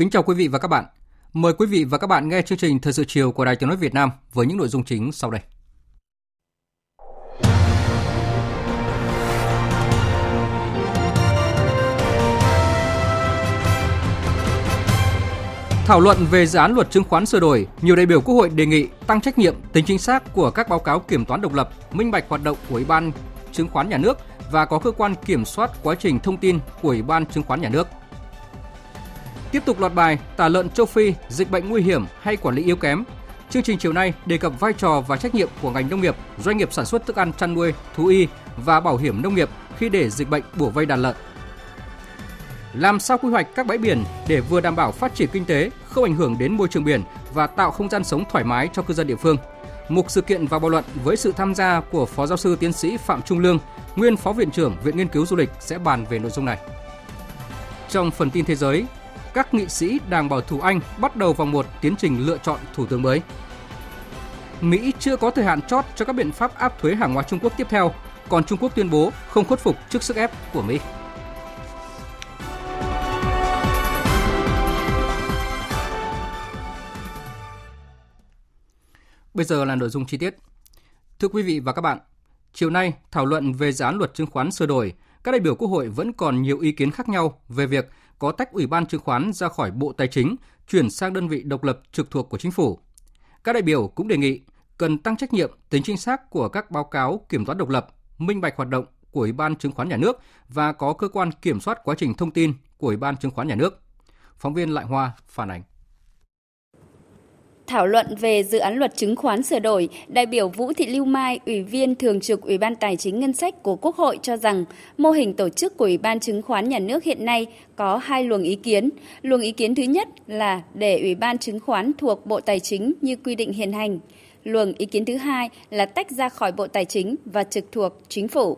Kính chào quý vị và các bạn. Mời quý vị và các bạn nghe chương trình Thời sự chiều của Đài Tiếng nói Việt Nam với những nội dung chính sau đây. Thảo luận về dự án luật chứng khoán sửa đổi, nhiều đại biểu Quốc hội đề nghị tăng trách nhiệm, tính chính xác của các báo cáo kiểm toán độc lập, minh bạch hoạt động của Ủy ban chứng khoán nhà nước và có cơ quan kiểm soát quá trình thông tin của Ủy ban chứng khoán nhà nước. Tiếp tục loạt bài tả lợn châu Phi, dịch bệnh nguy hiểm hay quản lý yếu kém. Chương trình chiều nay đề cập vai trò và trách nhiệm của ngành nông nghiệp, doanh nghiệp sản xuất thức ăn chăn nuôi, thú y và bảo hiểm nông nghiệp khi để dịch bệnh bủa vây đàn lợn. Làm sao quy hoạch các bãi biển để vừa đảm bảo phát triển kinh tế, không ảnh hưởng đến môi trường biển và tạo không gian sống thoải mái cho cư dân địa phương. mục sự kiện và bàn luận với sự tham gia của Phó Giáo sư Tiến sĩ Phạm Trung Lương, nguyên Phó Viện trưởng Viện Nghiên cứu Du lịch sẽ bàn về nội dung này. Trong phần tin thế giới, các nghị sĩ Đảng Bảo thủ Anh bắt đầu vòng một tiến trình lựa chọn thủ tướng mới. Mỹ chưa có thời hạn chót cho các biện pháp áp thuế hàng hóa Trung Quốc tiếp theo, còn Trung Quốc tuyên bố không khuất phục trước sức ép của Mỹ. Bây giờ là nội dung chi tiết. Thưa quý vị và các bạn, chiều nay thảo luận về dự án luật chứng khoán sửa đổi, các đại biểu Quốc hội vẫn còn nhiều ý kiến khác nhau về việc có tách Ủy ban chứng khoán ra khỏi Bộ Tài chính, chuyển sang đơn vị độc lập trực thuộc của chính phủ. Các đại biểu cũng đề nghị cần tăng trách nhiệm, tính chính xác của các báo cáo kiểm toán độc lập, minh bạch hoạt động của Ủy ban chứng khoán nhà nước và có cơ quan kiểm soát quá trình thông tin của Ủy ban chứng khoán nhà nước. Phóng viên Lại Hoa phản ánh. Thảo luận về dự án luật chứng khoán sửa đổi, đại biểu Vũ Thị Lưu Mai, Ủy viên Thường trực Ủy ban Tài chính Ngân sách của Quốc hội cho rằng mô hình tổ chức của Ủy ban chứng khoán nhà nước hiện nay có hai luồng ý kiến. Luồng ý kiến thứ nhất là để Ủy ban chứng khoán thuộc Bộ Tài chính như quy định hiện hành. Luồng ý kiến thứ hai là tách ra khỏi Bộ Tài chính và trực thuộc Chính phủ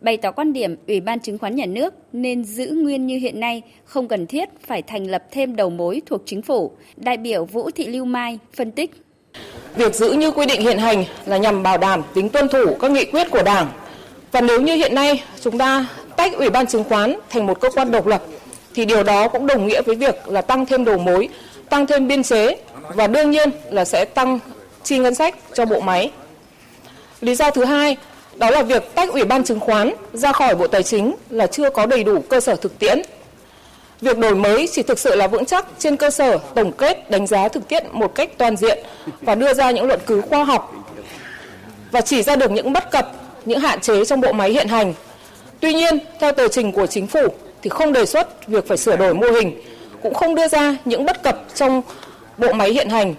bày tỏ quan điểm Ủy ban chứng khoán nhà nước nên giữ nguyên như hiện nay, không cần thiết phải thành lập thêm đầu mối thuộc chính phủ. Đại biểu Vũ Thị Lưu Mai phân tích. Việc giữ như quy định hiện hành là nhằm bảo đảm tính tuân thủ các nghị quyết của Đảng. Và nếu như hiện nay chúng ta tách Ủy ban chứng khoán thành một cơ quan độc lập thì điều đó cũng đồng nghĩa với việc là tăng thêm đầu mối, tăng thêm biên chế và đương nhiên là sẽ tăng chi ngân sách cho bộ máy. Lý do thứ hai đó là việc tách Ủy ban chứng khoán ra khỏi Bộ Tài chính là chưa có đầy đủ cơ sở thực tiễn. Việc đổi mới chỉ thực sự là vững chắc trên cơ sở tổng kết đánh giá thực tiễn một cách toàn diện và đưa ra những luận cứ khoa học và chỉ ra được những bất cập, những hạn chế trong bộ máy hiện hành. Tuy nhiên, theo tờ trình của chính phủ thì không đề xuất việc phải sửa đổi mô hình, cũng không đưa ra những bất cập trong bộ máy hiện hành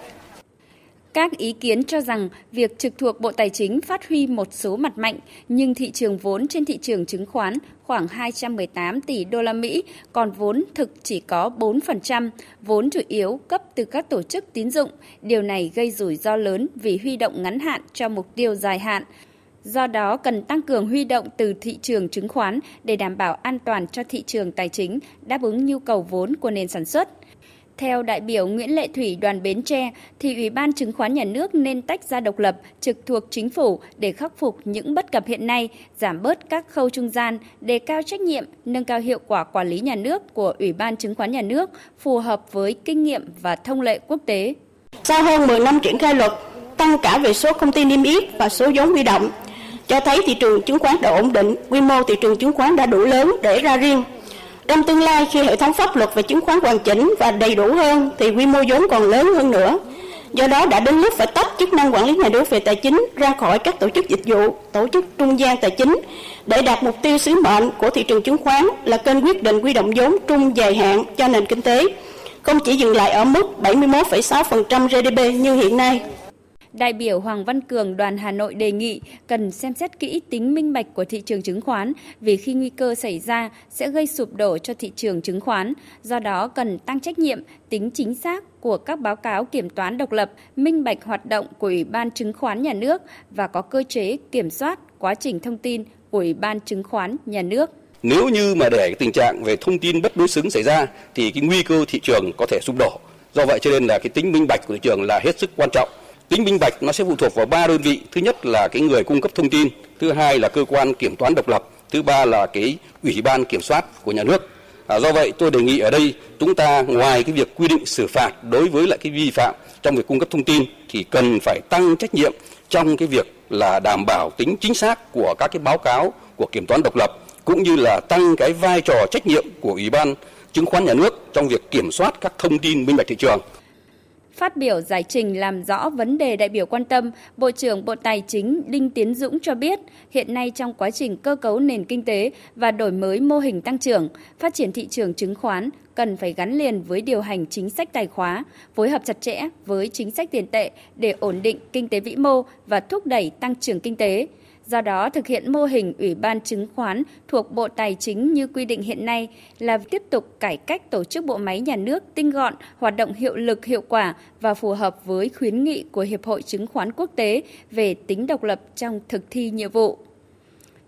các ý kiến cho rằng việc trực thuộc Bộ Tài chính phát huy một số mặt mạnh, nhưng thị trường vốn trên thị trường chứng khoán khoảng 218 tỷ đô la Mỹ, còn vốn thực chỉ có 4%, vốn chủ yếu cấp từ các tổ chức tín dụng. Điều này gây rủi ro lớn vì huy động ngắn hạn cho mục tiêu dài hạn. Do đó, cần tăng cường huy động từ thị trường chứng khoán để đảm bảo an toàn cho thị trường tài chính, đáp ứng nhu cầu vốn của nền sản xuất. Theo đại biểu Nguyễn Lệ Thủy đoàn Bến Tre, thì Ủy ban Chứng khoán Nhà nước nên tách ra độc lập, trực thuộc chính phủ để khắc phục những bất cập hiện nay, giảm bớt các khâu trung gian, đề cao trách nhiệm, nâng cao hiệu quả quản lý nhà nước của Ủy ban Chứng khoán Nhà nước, phù hợp với kinh nghiệm và thông lệ quốc tế. Sau hơn 10 năm triển khai luật, tăng cả về số công ty niêm yết và số vốn huy động, cho thấy thị trường chứng khoán đã ổn định, quy mô thị trường chứng khoán đã đủ lớn để ra riêng trong tương lai khi hệ thống pháp luật về chứng khoán hoàn chỉnh và đầy đủ hơn thì quy mô vốn còn lớn hơn nữa. Do đó đã đến lúc phải tách chức năng quản lý nhà nước về tài chính ra khỏi các tổ chức dịch vụ, tổ chức trung gian tài chính để đạt mục tiêu sứ mệnh của thị trường chứng khoán là kênh quyết định quy động vốn trung dài hạn cho nền kinh tế, không chỉ dừng lại ở mức 71,6% GDP như hiện nay. Đại biểu Hoàng Văn Cường đoàn Hà Nội đề nghị cần xem xét kỹ tính minh bạch của thị trường chứng khoán vì khi nguy cơ xảy ra sẽ gây sụp đổ cho thị trường chứng khoán. Do đó cần tăng trách nhiệm, tính chính xác của các báo cáo kiểm toán độc lập, minh bạch hoạt động của Ủy ban chứng khoán nhà nước và có cơ chế kiểm soát quá trình thông tin của Ủy ban chứng khoán nhà nước. Nếu như mà để tình trạng về thông tin bất đối xứng xảy ra thì cái nguy cơ thị trường có thể sụp đổ. Do vậy cho nên là cái tính minh bạch của thị trường là hết sức quan trọng tính minh bạch nó sẽ phụ thuộc vào ba đơn vị. Thứ nhất là cái người cung cấp thông tin thứ hai là cơ quan kiểm toán độc lập thứ ba là cái ủy ban kiểm soát của nhà nước. À, do vậy tôi đề nghị ở đây chúng ta ngoài cái việc quy định xử phạt đối với lại cái vi phạm trong việc cung cấp thông tin thì cần phải tăng trách nhiệm trong cái việc là đảm bảo tính chính xác của các cái báo cáo của kiểm toán độc lập cũng như là tăng cái vai trò trách nhiệm của ủy ban chứng khoán nhà nước trong việc kiểm soát các thông tin minh bạch thị trường. Phát biểu giải trình làm rõ vấn đề đại biểu quan tâm, Bộ trưởng Bộ Tài chính Đinh Tiến Dũng cho biết, hiện nay trong quá trình cơ cấu nền kinh tế và đổi mới mô hình tăng trưởng, phát triển thị trường chứng khoán cần phải gắn liền với điều hành chính sách tài khóa, phối hợp chặt chẽ với chính sách tiền tệ để ổn định kinh tế vĩ mô và thúc đẩy tăng trưởng kinh tế. Do đó, thực hiện mô hình Ủy ban chứng khoán thuộc Bộ Tài chính như quy định hiện nay là tiếp tục cải cách tổ chức bộ máy nhà nước tinh gọn, hoạt động hiệu lực hiệu quả và phù hợp với khuyến nghị của Hiệp hội Chứng khoán Quốc tế về tính độc lập trong thực thi nhiệm vụ.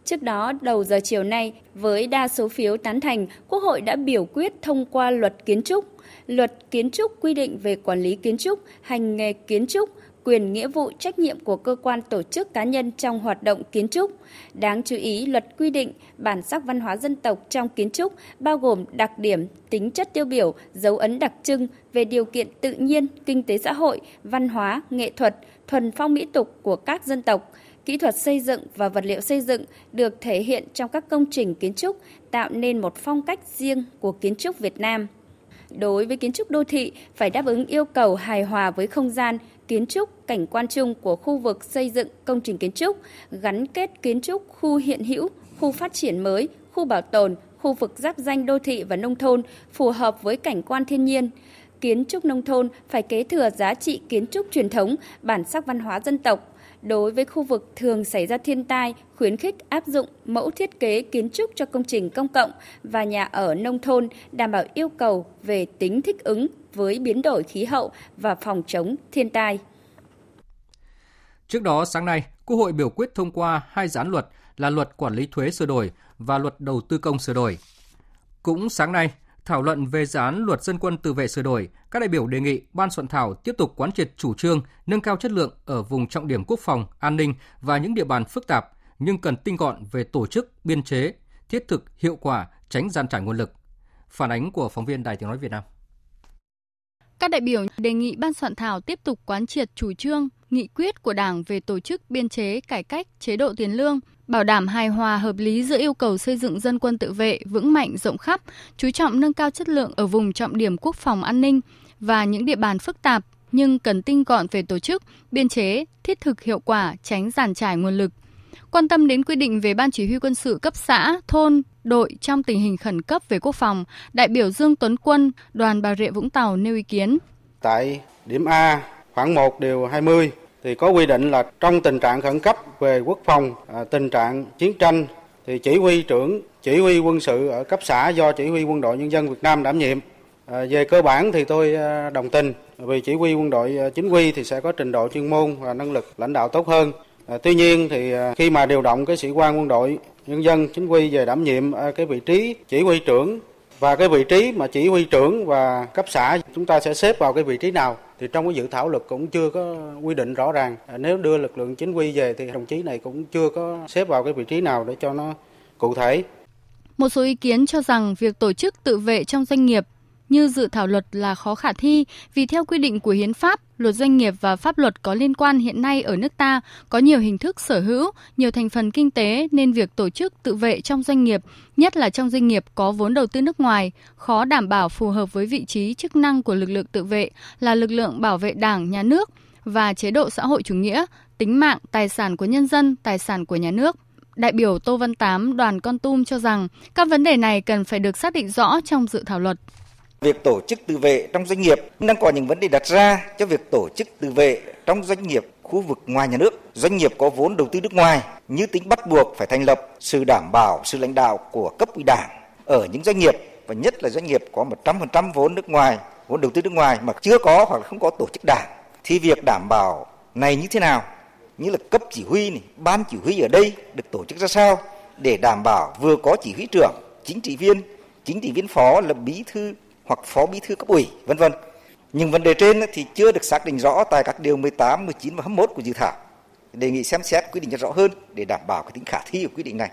Trước đó, đầu giờ chiều nay, với đa số phiếu tán thành, Quốc hội đã biểu quyết thông qua luật kiến trúc. Luật kiến trúc quy định về quản lý kiến trúc, hành nghề kiến trúc, quyền nghĩa vụ trách nhiệm của cơ quan tổ chức cá nhân trong hoạt động kiến trúc. Đáng chú ý, luật quy định bản sắc văn hóa dân tộc trong kiến trúc bao gồm đặc điểm, tính chất tiêu biểu, dấu ấn đặc trưng về điều kiện tự nhiên, kinh tế xã hội, văn hóa, nghệ thuật, thuần phong mỹ tục của các dân tộc, kỹ thuật xây dựng và vật liệu xây dựng được thể hiện trong các công trình kiến trúc, tạo nên một phong cách riêng của kiến trúc Việt Nam đối với kiến trúc đô thị phải đáp ứng yêu cầu hài hòa với không gian, kiến trúc, cảnh quan chung của khu vực xây dựng công trình kiến trúc, gắn kết kiến trúc khu hiện hữu, khu phát triển mới, khu bảo tồn, khu vực giáp danh đô thị và nông thôn phù hợp với cảnh quan thiên nhiên. Kiến trúc nông thôn phải kế thừa giá trị kiến trúc truyền thống, bản sắc văn hóa dân tộc, đối với khu vực thường xảy ra thiên tai, khuyến khích áp dụng mẫu thiết kế kiến trúc cho công trình công cộng và nhà ở nông thôn đảm bảo yêu cầu về tính thích ứng với biến đổi khí hậu và phòng chống thiên tai. Trước đó sáng nay, Quốc hội biểu quyết thông qua hai dự án luật là luật quản lý thuế sửa đổi và luật đầu tư công sửa đổi. Cũng sáng nay, thảo luận về dự án luật dân quân tự vệ sửa đổi, các đại biểu đề nghị ban soạn thảo tiếp tục quán triệt chủ trương nâng cao chất lượng ở vùng trọng điểm quốc phòng, an ninh và những địa bàn phức tạp, nhưng cần tinh gọn về tổ chức, biên chế, thiết thực, hiệu quả, tránh gian trải nguồn lực. Phản ánh của phóng viên Đài Tiếng Nói Việt Nam. Các đại biểu đề nghị ban soạn thảo tiếp tục quán triệt chủ trương, nghị quyết của Đảng về tổ chức biên chế, cải cách, chế độ tiền lương, bảo đảm hài hòa hợp lý giữa yêu cầu xây dựng dân quân tự vệ vững mạnh rộng khắp, chú trọng nâng cao chất lượng ở vùng trọng điểm quốc phòng an ninh và những địa bàn phức tạp nhưng cần tinh gọn về tổ chức, biên chế, thiết thực hiệu quả, tránh giàn trải nguồn lực. Quan tâm đến quy định về ban chỉ huy quân sự cấp xã, thôn, đội trong tình hình khẩn cấp về quốc phòng, đại biểu Dương Tuấn Quân, đoàn Bà Rịa Vũng Tàu nêu ý kiến. Tại điểm A, khoảng 1 điều 20 thì có quy định là trong tình trạng khẩn cấp về quốc phòng, à, tình trạng chiến tranh thì chỉ huy trưởng chỉ huy quân sự ở cấp xã do chỉ huy quân đội nhân dân Việt Nam đảm nhiệm. À, về cơ bản thì tôi à, đồng tình vì chỉ huy quân đội chính quy thì sẽ có trình độ chuyên môn và năng lực lãnh đạo tốt hơn. Tuy nhiên thì khi mà điều động cái sĩ quan quân đội nhân dân chính quy về đảm nhiệm cái vị trí chỉ huy trưởng và cái vị trí mà chỉ huy trưởng và cấp xã chúng ta sẽ xếp vào cái vị trí nào thì trong cái dự thảo luật cũng chưa có quy định rõ ràng. À, nếu đưa lực lượng chính quy về thì đồng chí này cũng chưa có xếp vào cái vị trí nào để cho nó cụ thể. Một số ý kiến cho rằng việc tổ chức tự vệ trong doanh nghiệp như dự thảo luật là khó khả thi vì theo quy định của hiến pháp, luật doanh nghiệp và pháp luật có liên quan hiện nay ở nước ta có nhiều hình thức sở hữu, nhiều thành phần kinh tế nên việc tổ chức tự vệ trong doanh nghiệp, nhất là trong doanh nghiệp có vốn đầu tư nước ngoài, khó đảm bảo phù hợp với vị trí chức năng của lực lượng tự vệ là lực lượng bảo vệ Đảng, nhà nước và chế độ xã hội chủ nghĩa, tính mạng, tài sản của nhân dân, tài sản của nhà nước. Đại biểu Tô Văn Tám, đoàn Con Tum cho rằng các vấn đề này cần phải được xác định rõ trong dự thảo luật. Việc tổ chức tự vệ trong doanh nghiệp đang có những vấn đề đặt ra cho việc tổ chức tự vệ trong doanh nghiệp khu vực ngoài nhà nước. Doanh nghiệp có vốn đầu tư nước ngoài như tính bắt buộc phải thành lập sự đảm bảo sự lãnh đạo của cấp ủy đảng ở những doanh nghiệp và nhất là doanh nghiệp có 100% vốn nước ngoài, vốn đầu tư nước ngoài mà chưa có hoặc là không có tổ chức đảng thì việc đảm bảo này như thế nào? Như là cấp chỉ huy này, ban chỉ huy ở đây được tổ chức ra sao để đảm bảo vừa có chỉ huy trưởng, chính trị viên, chính trị viên phó là bí thư hoặc phó bí thư cấp ủy, vân vân. Nhưng vấn đề trên thì chưa được xác định rõ tại các điều 18, 19 và 21 của dự thảo. Đề nghị xem xét quy định cho rõ hơn để đảm bảo cái tính khả thi của quy định này.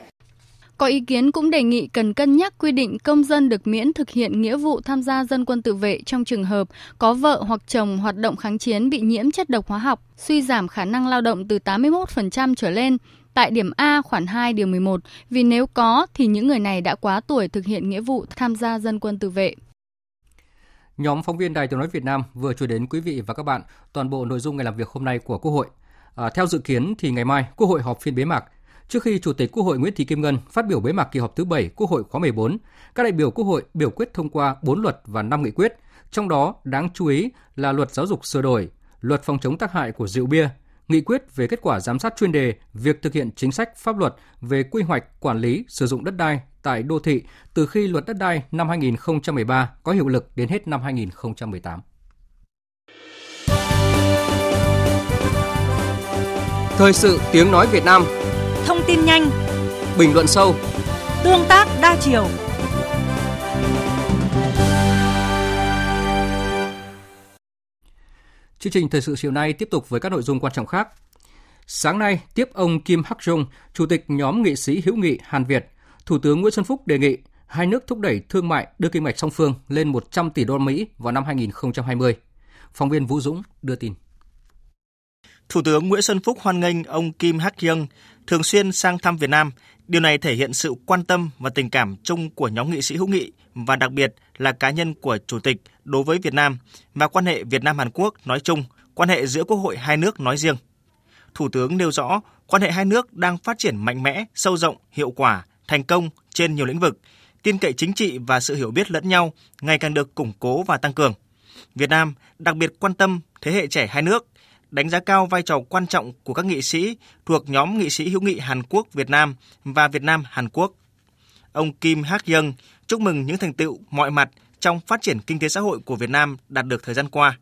Có ý kiến cũng đề nghị cần cân nhắc quy định công dân được miễn thực hiện nghĩa vụ tham gia dân quân tự vệ trong trường hợp có vợ hoặc chồng hoạt động kháng chiến bị nhiễm chất độc hóa học, suy giảm khả năng lao động từ 81% trở lên tại điểm A khoản 2 điều 11 vì nếu có thì những người này đã quá tuổi thực hiện nghĩa vụ tham gia dân quân tự vệ. Nhóm phóng viên Đài Tiếng nói Việt Nam vừa chuyển đến quý vị và các bạn toàn bộ nội dung ngày làm việc hôm nay của Quốc hội. À, theo dự kiến thì ngày mai Quốc hội họp phiên bế mạc. Trước khi Chủ tịch Quốc hội Nguyễn Thị Kim Ngân phát biểu bế mạc kỳ họp thứ 7 Quốc hội khóa 14, các đại biểu Quốc hội biểu quyết thông qua 4 luật và 5 nghị quyết, trong đó đáng chú ý là luật giáo dục sửa đổi, luật phòng chống tác hại của rượu bia, nghị quyết về kết quả giám sát chuyên đề việc thực hiện chính sách pháp luật về quy hoạch quản lý sử dụng đất đai tại đô thị từ khi luật đất đai năm 2013 có hiệu lực đến hết năm 2018. Thời sự tiếng nói Việt Nam Thông tin nhanh Bình luận sâu Tương tác đa chiều Chương trình thời sự chiều nay tiếp tục với các nội dung quan trọng khác. Sáng nay, tiếp ông Kim Hak Jong, Chủ tịch nhóm nghị sĩ hữu nghị Hàn Việt, Thủ tướng Nguyễn Xuân Phúc đề nghị hai nước thúc đẩy thương mại đưa kim ngạch song phương lên 100 tỷ đô la Mỹ vào năm 2020. Phóng viên Vũ Dũng đưa tin. Thủ tướng Nguyễn Xuân Phúc hoan nghênh ông Kim Hak Young thường xuyên sang thăm Việt Nam. Điều này thể hiện sự quan tâm và tình cảm chung của nhóm nghị sĩ hữu nghị và đặc biệt là cá nhân của Chủ tịch đối với Việt Nam và quan hệ Việt Nam Hàn Quốc nói chung, quan hệ giữa Quốc hội hai nước nói riêng. Thủ tướng nêu rõ quan hệ hai nước đang phát triển mạnh mẽ, sâu rộng, hiệu quả, thành công trên nhiều lĩnh vực, tin cậy chính trị và sự hiểu biết lẫn nhau ngày càng được củng cố và tăng cường. Việt Nam đặc biệt quan tâm thế hệ trẻ hai nước, đánh giá cao vai trò quan trọng của các nghị sĩ thuộc nhóm nghị sĩ hữu nghị Hàn Quốc Việt Nam và Việt Nam Hàn Quốc. Ông Kim Hak Young chúc mừng những thành tựu mọi mặt trong phát triển kinh tế xã hội của Việt Nam đạt được thời gian qua.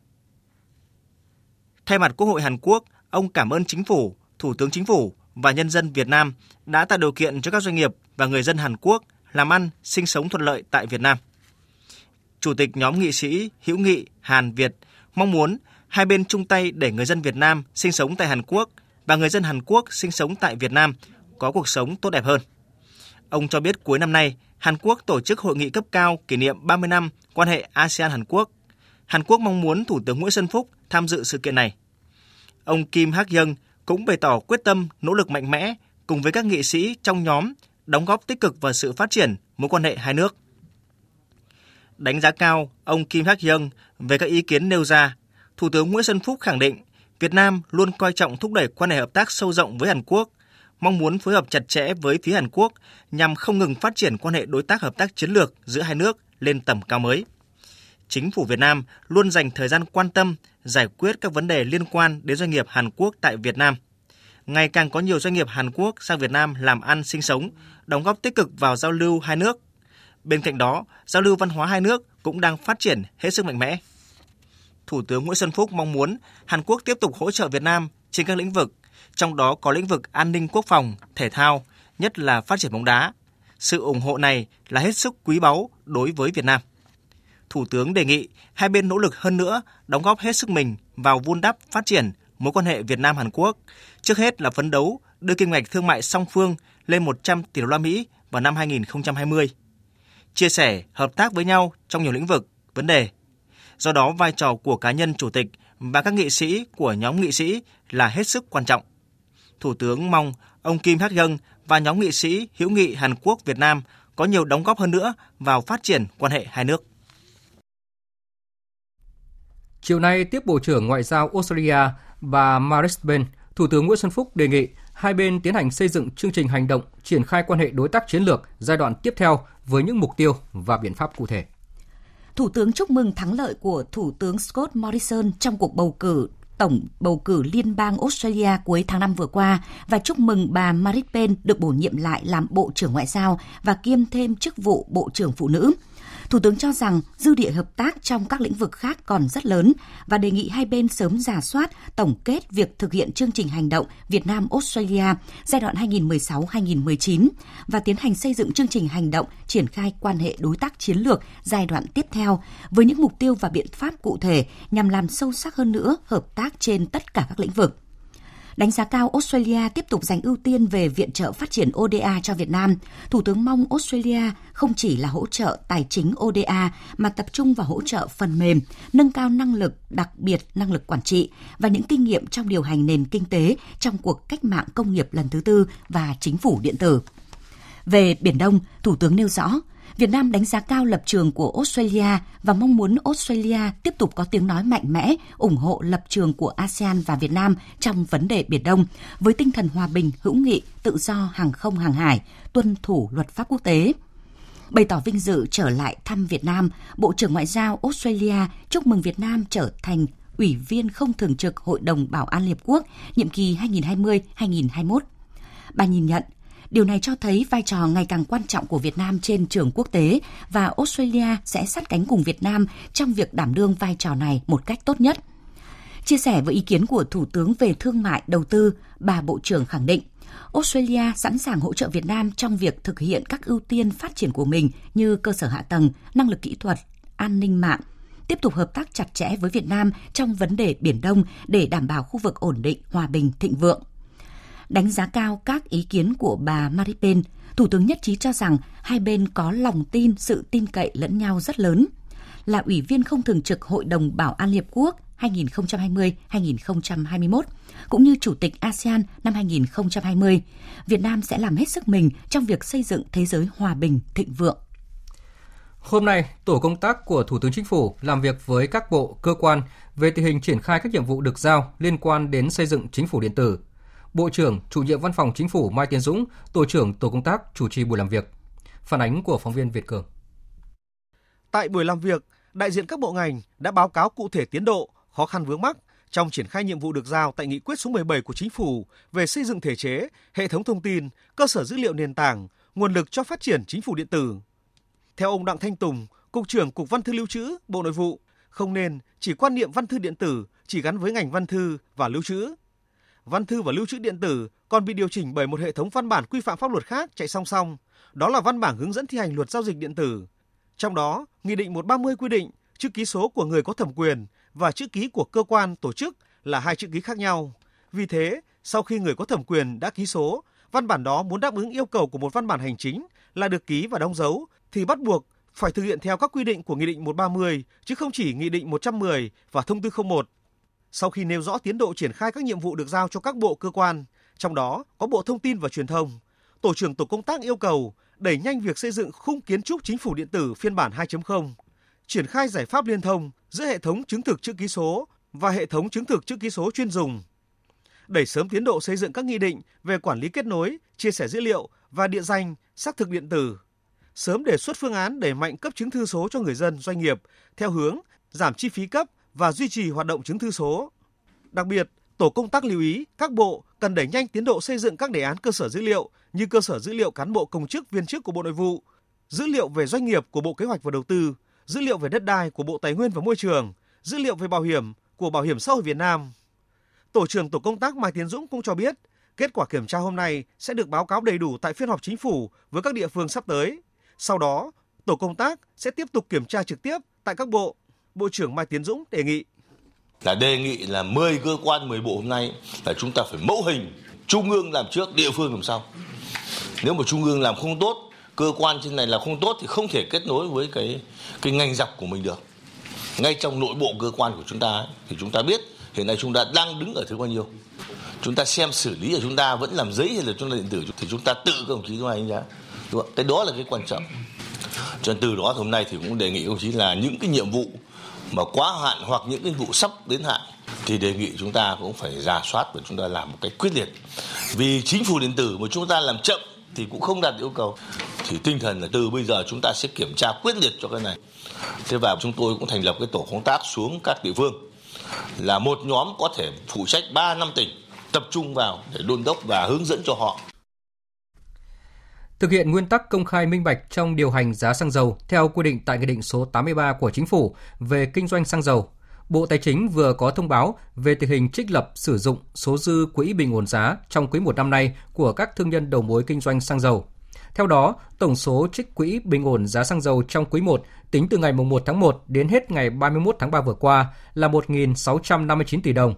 Thay mặt Quốc hội Hàn Quốc, ông cảm ơn chính phủ, Thủ tướng Chính phủ và nhân dân Việt Nam đã tạo điều kiện cho các doanh nghiệp và người dân Hàn Quốc làm ăn, sinh sống thuận lợi tại Việt Nam. Chủ tịch nhóm nghị sĩ hữu nghị Hàn Việt mong muốn hai bên chung tay để người dân Việt Nam sinh sống tại Hàn Quốc và người dân Hàn Quốc sinh sống tại Việt Nam có cuộc sống tốt đẹp hơn. Ông cho biết cuối năm nay, Hàn Quốc tổ chức hội nghị cấp cao kỷ niệm 30 năm quan hệ ASEAN-Hàn Quốc. Hàn Quốc mong muốn Thủ tướng Nguyễn Xuân Phúc tham dự sự kiện này. Ông Kim Hak Young cũng bày tỏ quyết tâm nỗ lực mạnh mẽ cùng với các nghị sĩ trong nhóm đóng góp tích cực vào sự phát triển mối quan hệ hai nước. Đánh giá cao ông Kim Hak Young về các ý kiến nêu ra, Thủ tướng Nguyễn Xuân Phúc khẳng định Việt Nam luôn coi trọng thúc đẩy quan hệ hợp tác sâu rộng với Hàn Quốc, mong muốn phối hợp chặt chẽ với phía Hàn Quốc nhằm không ngừng phát triển quan hệ đối tác hợp tác chiến lược giữa hai nước lên tầm cao mới. Chính phủ Việt Nam luôn dành thời gian quan tâm giải quyết các vấn đề liên quan đến doanh nghiệp Hàn Quốc tại Việt Nam. Ngày càng có nhiều doanh nghiệp Hàn Quốc sang Việt Nam làm ăn sinh sống, đóng góp tích cực vào giao lưu hai nước. Bên cạnh đó, giao lưu văn hóa hai nước cũng đang phát triển hết sức mạnh mẽ. Thủ tướng Nguyễn Xuân Phúc mong muốn Hàn Quốc tiếp tục hỗ trợ Việt Nam trên các lĩnh vực, trong đó có lĩnh vực an ninh quốc phòng, thể thao, nhất là phát triển bóng đá. Sự ủng hộ này là hết sức quý báu đối với Việt Nam. Thủ tướng đề nghị hai bên nỗ lực hơn nữa, đóng góp hết sức mình vào vun đắp phát triển mối quan hệ Việt Nam Hàn Quốc. Trước hết là phấn đấu đưa kim ngạch thương mại song phương lên 100 tỷ đô la Mỹ vào năm 2020. Chia sẻ, hợp tác với nhau trong nhiều lĩnh vực, vấn đề. Do đó vai trò của cá nhân chủ tịch và các nghị sĩ của nhóm nghị sĩ là hết sức quan trọng. Thủ tướng mong ông Kim Hak Young và nhóm nghị sĩ hữu nghị Hàn Quốc Việt Nam có nhiều đóng góp hơn nữa vào phát triển quan hệ hai nước. Chiều nay tiếp Bộ trưởng Ngoại giao Australia bà Maris Ben, Thủ tướng Nguyễn Xuân Phúc đề nghị hai bên tiến hành xây dựng chương trình hành động triển khai quan hệ đối tác chiến lược giai đoạn tiếp theo với những mục tiêu và biện pháp cụ thể. Thủ tướng chúc mừng thắng lợi của Thủ tướng Scott Morrison trong cuộc bầu cử tổng bầu cử liên bang Australia cuối tháng 5 vừa qua và chúc mừng bà Marit Pen được bổ nhiệm lại làm Bộ trưởng Ngoại giao và kiêm thêm chức vụ Bộ trưởng Phụ nữ. Thủ tướng cho rằng dư địa hợp tác trong các lĩnh vực khác còn rất lớn và đề nghị hai bên sớm giả soát, tổng kết việc thực hiện chương trình hành động Việt Nam Australia giai đoạn 2016-2019 và tiến hành xây dựng chương trình hành động triển khai quan hệ đối tác chiến lược giai đoạn tiếp theo với những mục tiêu và biện pháp cụ thể nhằm làm sâu sắc hơn nữa hợp tác trên tất cả các lĩnh vực đánh giá cao Australia tiếp tục dành ưu tiên về viện trợ phát triển ODA cho Việt Nam. Thủ tướng mong Australia không chỉ là hỗ trợ tài chính ODA mà tập trung vào hỗ trợ phần mềm, nâng cao năng lực, đặc biệt năng lực quản trị và những kinh nghiệm trong điều hành nền kinh tế trong cuộc cách mạng công nghiệp lần thứ tư và chính phủ điện tử. Về Biển Đông, Thủ tướng nêu rõ, Việt Nam đánh giá cao lập trường của Australia và mong muốn Australia tiếp tục có tiếng nói mạnh mẽ ủng hộ lập trường của ASEAN và Việt Nam trong vấn đề Biển Đông với tinh thần hòa bình, hữu nghị, tự do hàng không hàng hải, tuân thủ luật pháp quốc tế. Bày tỏ vinh dự trở lại thăm Việt Nam, Bộ trưởng Ngoại giao Australia chúc mừng Việt Nam trở thành Ủy viên không thường trực Hội đồng Bảo an Liên Hợp Quốc nhiệm kỳ 2020-2021. Bà nhìn nhận Điều này cho thấy vai trò ngày càng quan trọng của Việt Nam trên trường quốc tế và Australia sẽ sát cánh cùng Việt Nam trong việc đảm đương vai trò này một cách tốt nhất. Chia sẻ với ý kiến của Thủ tướng về thương mại, đầu tư, bà Bộ trưởng khẳng định Australia sẵn sàng hỗ trợ Việt Nam trong việc thực hiện các ưu tiên phát triển của mình như cơ sở hạ tầng, năng lực kỹ thuật, an ninh mạng, tiếp tục hợp tác chặt chẽ với Việt Nam trong vấn đề Biển Đông để đảm bảo khu vực ổn định, hòa bình, thịnh vượng đánh giá cao các ý kiến của bà Marie Pen, Thủ tướng nhất trí cho rằng hai bên có lòng tin, sự tin cậy lẫn nhau rất lớn. Là ủy viên không thường trực Hội đồng Bảo an Liên Hợp Quốc 2020-2021, cũng như Chủ tịch ASEAN năm 2020, Việt Nam sẽ làm hết sức mình trong việc xây dựng thế giới hòa bình, thịnh vượng. Hôm nay, tổ công tác của Thủ tướng Chính phủ làm việc với các bộ, cơ quan về tình hình triển khai các nhiệm vụ được giao liên quan đến xây dựng chính phủ điện tử, Bộ trưởng, chủ nhiệm Văn phòng Chính phủ Mai Tiến Dũng, tổ trưởng tổ công tác chủ trì buổi làm việc. Phản ánh của phóng viên Việt Cường. Tại buổi làm việc, đại diện các bộ ngành đã báo cáo cụ thể tiến độ, khó khăn vướng mắc trong triển khai nhiệm vụ được giao tại nghị quyết số 17 của chính phủ về xây dựng thể chế, hệ thống thông tin, cơ sở dữ liệu nền tảng, nguồn lực cho phát triển chính phủ điện tử. Theo ông Đặng Thanh Tùng, Cục trưởng Cục Văn thư Lưu trữ, Bộ Nội vụ, không nên chỉ quan niệm văn thư điện tử chỉ gắn với ngành văn thư và lưu trữ văn thư và lưu trữ điện tử còn bị điều chỉnh bởi một hệ thống văn bản quy phạm pháp luật khác chạy song song, đó là văn bản hướng dẫn thi hành luật giao dịch điện tử. Trong đó, Nghị định 130 quy định chữ ký số của người có thẩm quyền và chữ ký của cơ quan, tổ chức là hai chữ ký khác nhau. Vì thế, sau khi người có thẩm quyền đã ký số, văn bản đó muốn đáp ứng yêu cầu của một văn bản hành chính là được ký và đóng dấu thì bắt buộc phải thực hiện theo các quy định của Nghị định 130 chứ không chỉ Nghị định 110 và Thông tư 01 sau khi nêu rõ tiến độ triển khai các nhiệm vụ được giao cho các bộ cơ quan, trong đó có Bộ Thông tin và Truyền thông, Tổ trưởng Tổ công tác yêu cầu đẩy nhanh việc xây dựng khung kiến trúc chính phủ điện tử phiên bản 2.0, triển khai giải pháp liên thông giữa hệ thống chứng thực chữ ký số và hệ thống chứng thực chữ ký số chuyên dùng. Đẩy sớm tiến độ xây dựng các nghị định về quản lý kết nối, chia sẻ dữ liệu và địa danh, xác thực điện tử. Sớm đề xuất phương án đẩy mạnh cấp chứng thư số cho người dân, doanh nghiệp theo hướng giảm chi phí cấp và duy trì hoạt động chứng thư số. Đặc biệt, tổ công tác lưu ý các bộ cần đẩy nhanh tiến độ xây dựng các đề án cơ sở dữ liệu như cơ sở dữ liệu cán bộ công chức viên chức của Bộ Nội vụ, dữ liệu về doanh nghiệp của Bộ Kế hoạch và Đầu tư, dữ liệu về đất đai của Bộ Tài nguyên và Môi trường, dữ liệu về bảo hiểm của Bảo hiểm xã hội Việt Nam. Tổ trưởng tổ công tác Mai Tiến Dũng cũng cho biết, kết quả kiểm tra hôm nay sẽ được báo cáo đầy đủ tại phiên họp chính phủ với các địa phương sắp tới. Sau đó, tổ công tác sẽ tiếp tục kiểm tra trực tiếp tại các bộ Bộ trưởng Mai Tiến Dũng đề nghị. Là đề nghị là 10 cơ quan 10 bộ hôm nay là chúng ta phải mẫu hình trung ương làm trước địa phương làm sau. Nếu mà trung ương làm không tốt cơ quan trên này là không tốt thì không thể kết nối với cái cái ngành dọc của mình được. Ngay trong nội bộ cơ quan của chúng ta ấy, thì chúng ta biết hiện nay chúng ta đang đứng ở thứ bao nhiêu. Chúng ta xem xử lý ở chúng ta vẫn làm giấy hay là chúng ta điện tử thì chúng ta tự các đồng chí chúng ta đánh giá đúng không? cái đó là cái quan trọng. Cho nên từ đó hôm nay thì cũng đề nghị đồng chí là những cái nhiệm vụ mà quá hạn hoặc những cái vụ sắp đến hạn, thì đề nghị chúng ta cũng phải giả soát và chúng ta làm một cách quyết liệt. Vì chính phủ điện tử mà chúng ta làm chậm thì cũng không đạt yêu cầu. Thì tinh thần là từ bây giờ chúng ta sẽ kiểm tra quyết liệt cho cái này. Thế và chúng tôi cũng thành lập cái tổ công tác xuống các địa phương là một nhóm có thể phụ trách 3 năm tỉnh tập trung vào để đôn đốc và hướng dẫn cho họ. Thực hiện nguyên tắc công khai minh bạch trong điều hành giá xăng dầu theo quy định tại Nghị định số 83 của Chính phủ về kinh doanh xăng dầu. Bộ Tài chính vừa có thông báo về tình hình trích lập sử dụng số dư quỹ bình ổn giá trong quý một năm nay của các thương nhân đầu mối kinh doanh xăng dầu. Theo đó, tổng số trích quỹ bình ổn giá xăng dầu trong quý 1 tính từ ngày 1 tháng 1 đến hết ngày 31 tháng 3 vừa qua là 1.659 tỷ đồng.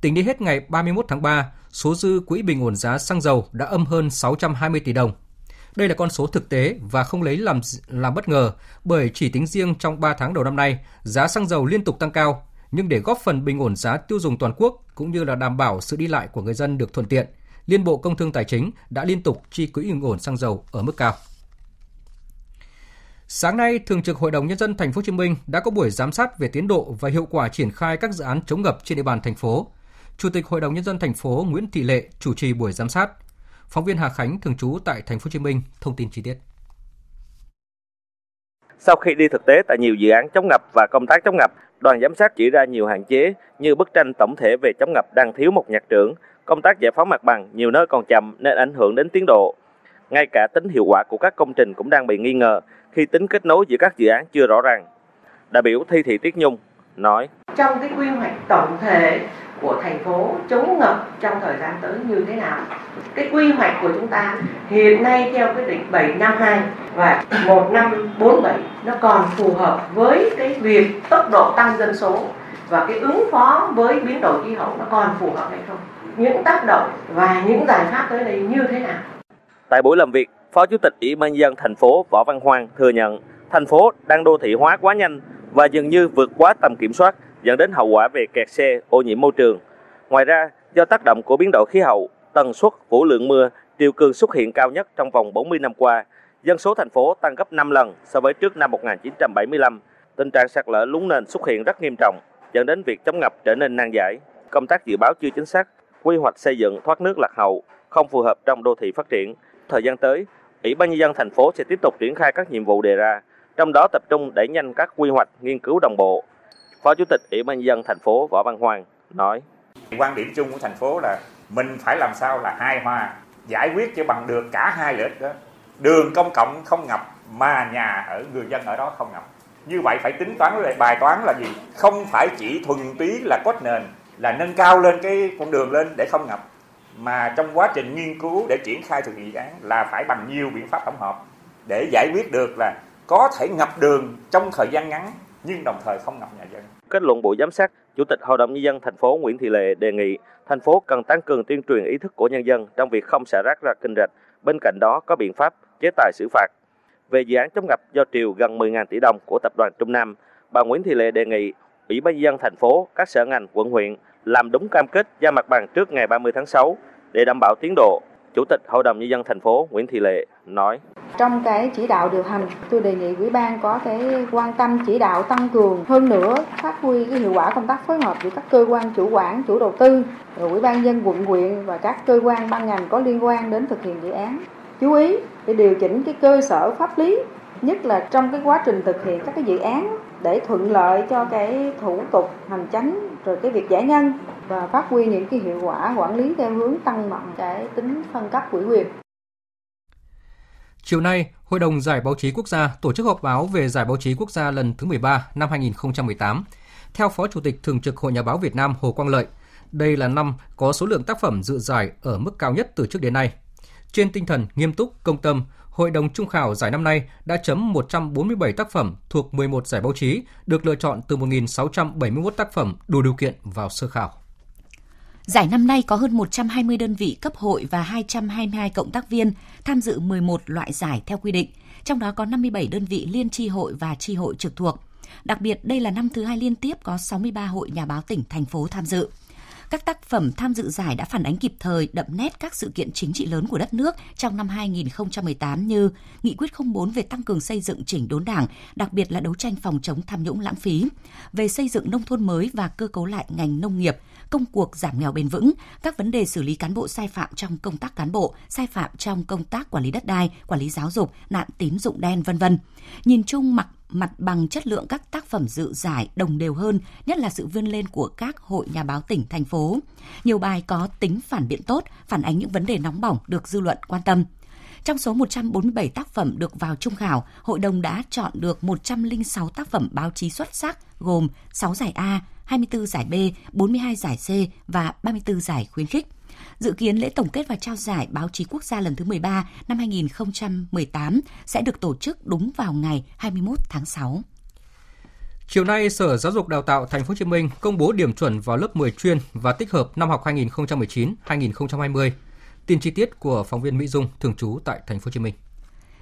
Tính đến hết ngày 31 tháng 3, số dư quỹ bình ổn giá xăng dầu đã âm hơn 620 tỷ đồng. Đây là con số thực tế và không lấy làm làm bất ngờ, bởi chỉ tính riêng trong 3 tháng đầu năm nay, giá xăng dầu liên tục tăng cao, nhưng để góp phần bình ổn giá tiêu dùng toàn quốc cũng như là đảm bảo sự đi lại của người dân được thuận tiện, Liên Bộ Công Thương Tài chính đã liên tục chi quỹ bình ổn xăng dầu ở mức cao. Sáng nay, Thường trực Hội đồng nhân dân thành phố Hồ Chí Minh đã có buổi giám sát về tiến độ và hiệu quả triển khai các dự án chống ngập trên địa bàn thành phố. Chủ tịch Hội đồng nhân dân thành phố Nguyễn Thị Lệ chủ trì buổi giám sát. Phóng viên Hà Khánh thường trú tại thành phố Hồ Chí Minh thông tin chi tiết. Sau khi đi thực tế tại nhiều dự án chống ngập và công tác chống ngập, đoàn giám sát chỉ ra nhiều hạn chế như bức tranh tổng thể về chống ngập đang thiếu một nhạc trưởng, công tác giải phóng mặt bằng nhiều nơi còn chậm nên ảnh hưởng đến tiến độ. Ngay cả tính hiệu quả của các công trình cũng đang bị nghi ngờ khi tính kết nối giữa các dự án chưa rõ ràng. Đại biểu Thi Thị Tiết Nhung nói: Trong cái quy hoạch tổng thể của thành phố chống ngập trong thời gian tới như thế nào. Cái quy hoạch của chúng ta hiện nay theo quyết định 752 và 1547 nó còn phù hợp với cái việc tốc độ tăng dân số và cái ứng phó với biến đổi khí hậu nó còn phù hợp hay không. Những tác động và những giải pháp tới đây như thế nào. Tại buổi làm việc, Phó Chủ tịch Ủy ban nhân dân thành phố Võ Văn hoàng thừa nhận thành phố đang đô thị hóa quá nhanh và dường như vượt quá tầm kiểm soát dẫn đến hậu quả về kẹt xe, ô nhiễm môi trường. Ngoài ra, do tác động của biến đổi khí hậu, tần suất, vũ lượng mưa, triều cường xuất hiện cao nhất trong vòng 40 năm qua, dân số thành phố tăng gấp 5 lần so với trước năm 1975. Tình trạng sạt lở lún nền xuất hiện rất nghiêm trọng, dẫn đến việc chống ngập trở nên nan giải. Công tác dự báo chưa chính xác, quy hoạch xây dựng thoát nước lạc hậu, không phù hợp trong đô thị phát triển. Thời gian tới, Ủy ban nhân dân thành phố sẽ tiếp tục triển khai các nhiệm vụ đề ra, trong đó tập trung đẩy nhanh các quy hoạch nghiên cứu đồng bộ, Phó Chủ tịch Ủy ban nhân dân thành phố Võ Văn Hoàng nói: Quan điểm chung của thành phố là mình phải làm sao là hai hòa, giải quyết cho bằng được cả hai lợi ích đó. Đường công cộng không ngập mà nhà ở người dân ở đó không ngập. Như vậy phải tính toán lại bài toán là gì? Không phải chỉ thuần túy là cốt nền là nâng cao lên cái con đường lên để không ngập mà trong quá trình nghiên cứu để triển khai thực hiện dự án là phải bằng nhiều biện pháp tổng hợp để giải quyết được là có thể ngập đường trong thời gian ngắn nhưng đồng thời không ngập nhà dân. Kết luận buổi giám sát, Chủ tịch Hội đồng nhân dân thành phố Nguyễn Thị Lệ đề nghị thành phố cần tăng cường tuyên truyền ý thức của nhân dân trong việc không xả rác ra kênh rạch. Bên cạnh đó có biện pháp chế tài xử phạt. Về dự án chống ngập do triều gần 10.000 tỷ đồng của tập đoàn Trung Nam, bà Nguyễn Thị Lệ đề nghị Ủy ban nhân dân thành phố, các sở ngành, quận huyện làm đúng cam kết giao mặt bằng trước ngày 30 tháng 6 để đảm bảo tiến độ. Chủ tịch Hội đồng nhân dân thành phố Nguyễn Thị Lệ nói: trong cái chỉ đạo điều hành, tôi đề nghị ủy ban có cái quan tâm chỉ đạo tăng cường hơn nữa phát huy cái hiệu quả công tác phối hợp giữa các cơ quan chủ quản, chủ đầu tư, rồi ủy ban dân quận huyện và các cơ quan ban ngành có liên quan đến thực hiện dự án. Chú ý để điều chỉnh cái cơ sở pháp lý nhất là trong cái quá trình thực hiện các cái dự án để thuận lợi cho cái thủ tục hành chính rồi cái việc giải ngân và phát huy những cái hiệu quả quản lý theo hướng tăng mạnh cái tính phân cấp quỹ quyền. Chiều nay, Hội đồng Giải báo chí quốc gia tổ chức họp báo về Giải báo chí quốc gia lần thứ 13 năm 2018. Theo Phó Chủ tịch Thường trực Hội Nhà báo Việt Nam Hồ Quang Lợi, đây là năm có số lượng tác phẩm dự giải ở mức cao nhất từ trước đến nay. Trên tinh thần nghiêm túc, công tâm, Hội đồng Trung khảo giải năm nay đã chấm 147 tác phẩm thuộc 11 giải báo chí, được lựa chọn từ 1.671 tác phẩm đủ điều kiện vào sơ khảo. Giải năm nay có hơn 120 đơn vị cấp hội và 222 cộng tác viên tham dự 11 loại giải theo quy định, trong đó có 57 đơn vị liên tri hội và tri hội trực thuộc. Đặc biệt, đây là năm thứ hai liên tiếp có 63 hội nhà báo tỉnh, thành phố tham dự. Các tác phẩm tham dự giải đã phản ánh kịp thời, đậm nét các sự kiện chính trị lớn của đất nước trong năm 2018 như Nghị quyết 04 về tăng cường xây dựng chỉnh đốn đảng, đặc biệt là đấu tranh phòng chống tham nhũng lãng phí, về xây dựng nông thôn mới và cơ cấu lại ngành nông nghiệp, công cuộc giảm nghèo bền vững, các vấn đề xử lý cán bộ sai phạm trong công tác cán bộ, sai phạm trong công tác quản lý đất đai, quản lý giáo dục, nạn tín dụng đen vân vân. Nhìn chung mặc mặt bằng chất lượng các tác phẩm dự giải đồng đều hơn, nhất là sự vươn lên của các hội nhà báo tỉnh, thành phố. Nhiều bài có tính phản biện tốt, phản ánh những vấn đề nóng bỏng được dư luận quan tâm. Trong số 147 tác phẩm được vào trung khảo, hội đồng đã chọn được 106 tác phẩm báo chí xuất sắc gồm 6 giải A, 24 giải B, 42 giải C và 34 giải khuyến khích. Dự kiến lễ tổng kết và trao giải báo chí quốc gia lần thứ 13 năm 2018 sẽ được tổ chức đúng vào ngày 21 tháng 6. Chiều nay, Sở Giáo dục Đào tạo Thành phố Hồ Chí Minh công bố điểm chuẩn vào lớp 10 chuyên và tích hợp năm học 2019-2020. Tin chi tiết của phóng viên Mỹ Dung thường trú tại Thành phố Hồ Chí Minh.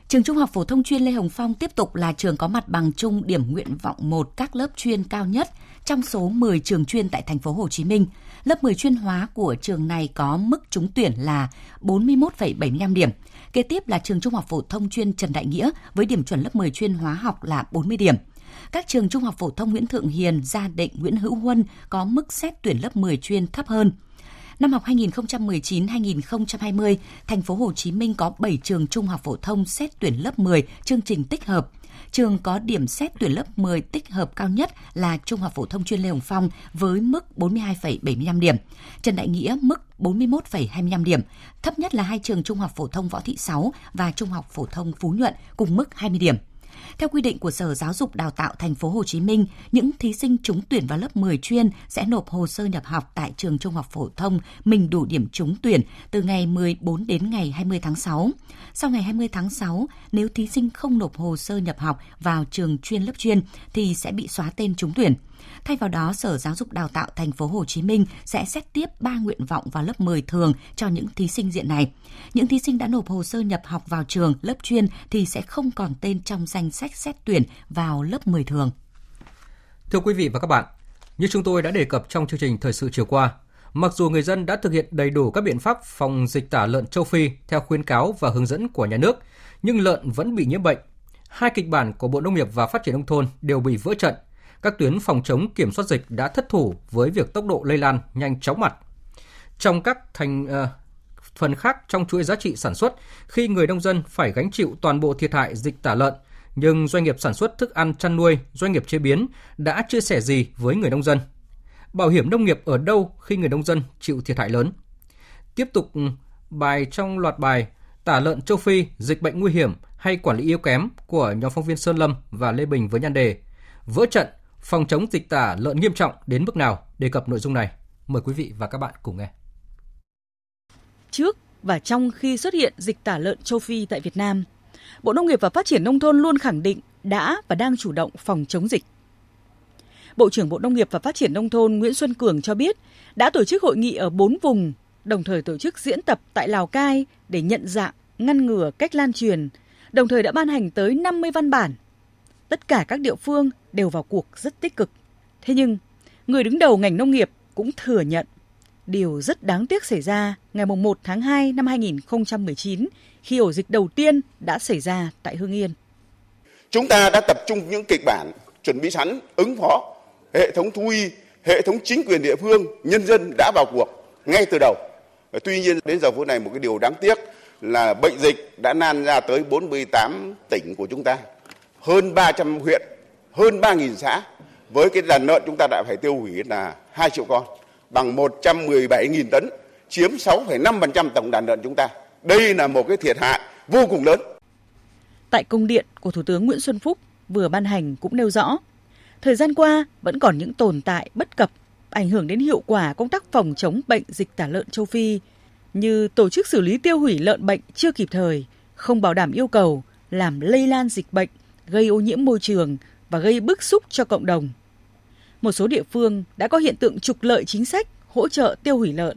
Trường Trung học phổ thông chuyên Lê Hồng Phong tiếp tục là trường có mặt bằng chung điểm nguyện vọng 1 các lớp chuyên cao nhất trong số 10 trường chuyên tại thành phố Hồ Chí Minh. Lớp 10 chuyên hóa của trường này có mức trúng tuyển là 41,75 điểm. Kế tiếp là trường Trung học phổ thông chuyên Trần Đại Nghĩa với điểm chuẩn lớp 10 chuyên hóa học là 40 điểm. Các trường Trung học phổ thông Nguyễn Thượng Hiền, Gia Định, Nguyễn Hữu Huân có mức xét tuyển lớp 10 chuyên thấp hơn. Năm học 2019-2020, thành phố Hồ Chí Minh có 7 trường trung học phổ thông xét tuyển lớp 10 chương trình tích hợp. Trường có điểm xét tuyển lớp 10 tích hợp cao nhất là Trung học phổ thông chuyên Lê Hồng Phong với mức 42,75 điểm, Trần Đại Nghĩa mức 41,25 điểm, thấp nhất là hai trường Trung học phổ thông Võ Thị Sáu và Trung học phổ thông Phú Nhuận cùng mức 20 điểm. Theo quy định của Sở Giáo dục Đào tạo Thành phố Hồ Chí Minh, những thí sinh trúng tuyển vào lớp 10 chuyên sẽ nộp hồ sơ nhập học tại trường Trung học phổ thông mình đủ điểm trúng tuyển từ ngày 14 đến ngày 20 tháng 6. Sau ngày 20 tháng 6, nếu thí sinh không nộp hồ sơ nhập học vào trường chuyên lớp chuyên thì sẽ bị xóa tên trúng tuyển. Thay vào đó, Sở Giáo dục Đào tạo Thành phố Hồ Chí Minh sẽ xét tiếp 3 nguyện vọng vào lớp 10 thường cho những thí sinh diện này. Những thí sinh đã nộp hồ sơ nhập học vào trường lớp chuyên thì sẽ không còn tên trong danh sách xét tuyển vào lớp 10 thường. Thưa quý vị và các bạn, như chúng tôi đã đề cập trong chương trình thời sự chiều qua, mặc dù người dân đã thực hiện đầy đủ các biện pháp phòng dịch tả lợn châu Phi theo khuyến cáo và hướng dẫn của nhà nước, nhưng lợn vẫn bị nhiễm bệnh. Hai kịch bản của Bộ Nông nghiệp và Phát triển nông thôn đều bị vỡ trận các tuyến phòng chống kiểm soát dịch đã thất thủ với việc tốc độ lây lan nhanh chóng mặt. Trong các thành uh, phần khác trong chuỗi giá trị sản xuất, khi người nông dân phải gánh chịu toàn bộ thiệt hại dịch tả lợn, nhưng doanh nghiệp sản xuất thức ăn chăn nuôi, doanh nghiệp chế biến đã chia sẻ gì với người nông dân? Bảo hiểm nông nghiệp ở đâu khi người nông dân chịu thiệt hại lớn? Tiếp tục ừ, bài trong loạt bài Tả lợn châu Phi, dịch bệnh nguy hiểm hay quản lý yếu kém của nhóm phóng viên Sơn Lâm và Lê Bình với nhan đề Vỡ trận, phòng chống dịch tả lợn nghiêm trọng đến mức nào đề cập nội dung này. Mời quý vị và các bạn cùng nghe. Trước và trong khi xuất hiện dịch tả lợn châu Phi tại Việt Nam, Bộ Nông nghiệp và Phát triển Nông thôn luôn khẳng định đã và đang chủ động phòng chống dịch. Bộ trưởng Bộ Nông nghiệp và Phát triển Nông thôn Nguyễn Xuân Cường cho biết đã tổ chức hội nghị ở 4 vùng, đồng thời tổ chức diễn tập tại Lào Cai để nhận dạng, ngăn ngừa cách lan truyền, đồng thời đã ban hành tới 50 văn bản. Tất cả các địa phương đều vào cuộc rất tích cực. Thế nhưng, người đứng đầu ngành nông nghiệp cũng thừa nhận điều rất đáng tiếc xảy ra ngày 1 tháng 2 năm 2019 khi ổ dịch đầu tiên đã xảy ra tại Hưng Yên. Chúng ta đã tập trung những kịch bản chuẩn bị sẵn ứng phó, hệ thống thú y, hệ thống chính quyền địa phương, nhân dân đã vào cuộc ngay từ đầu. Tuy nhiên đến giờ phút này một cái điều đáng tiếc là bệnh dịch đã lan ra tới 48 tỉnh của chúng ta, hơn 300 huyện hơn 3.000 xã với cái đàn lợn chúng ta đã phải tiêu hủy là 2 triệu con bằng 117.000 tấn chiếm 6,5% tổng đàn lợn chúng ta. Đây là một cái thiệt hại vô cùng lớn. Tại công điện của Thủ tướng Nguyễn Xuân Phúc vừa ban hành cũng nêu rõ, thời gian qua vẫn còn những tồn tại bất cập ảnh hưởng đến hiệu quả công tác phòng chống bệnh dịch tả lợn châu Phi như tổ chức xử lý tiêu hủy lợn bệnh chưa kịp thời, không bảo đảm yêu cầu, làm lây lan dịch bệnh, gây ô nhiễm môi trường, và gây bức xúc cho cộng đồng. Một số địa phương đã có hiện tượng trục lợi chính sách hỗ trợ tiêu hủy lợn.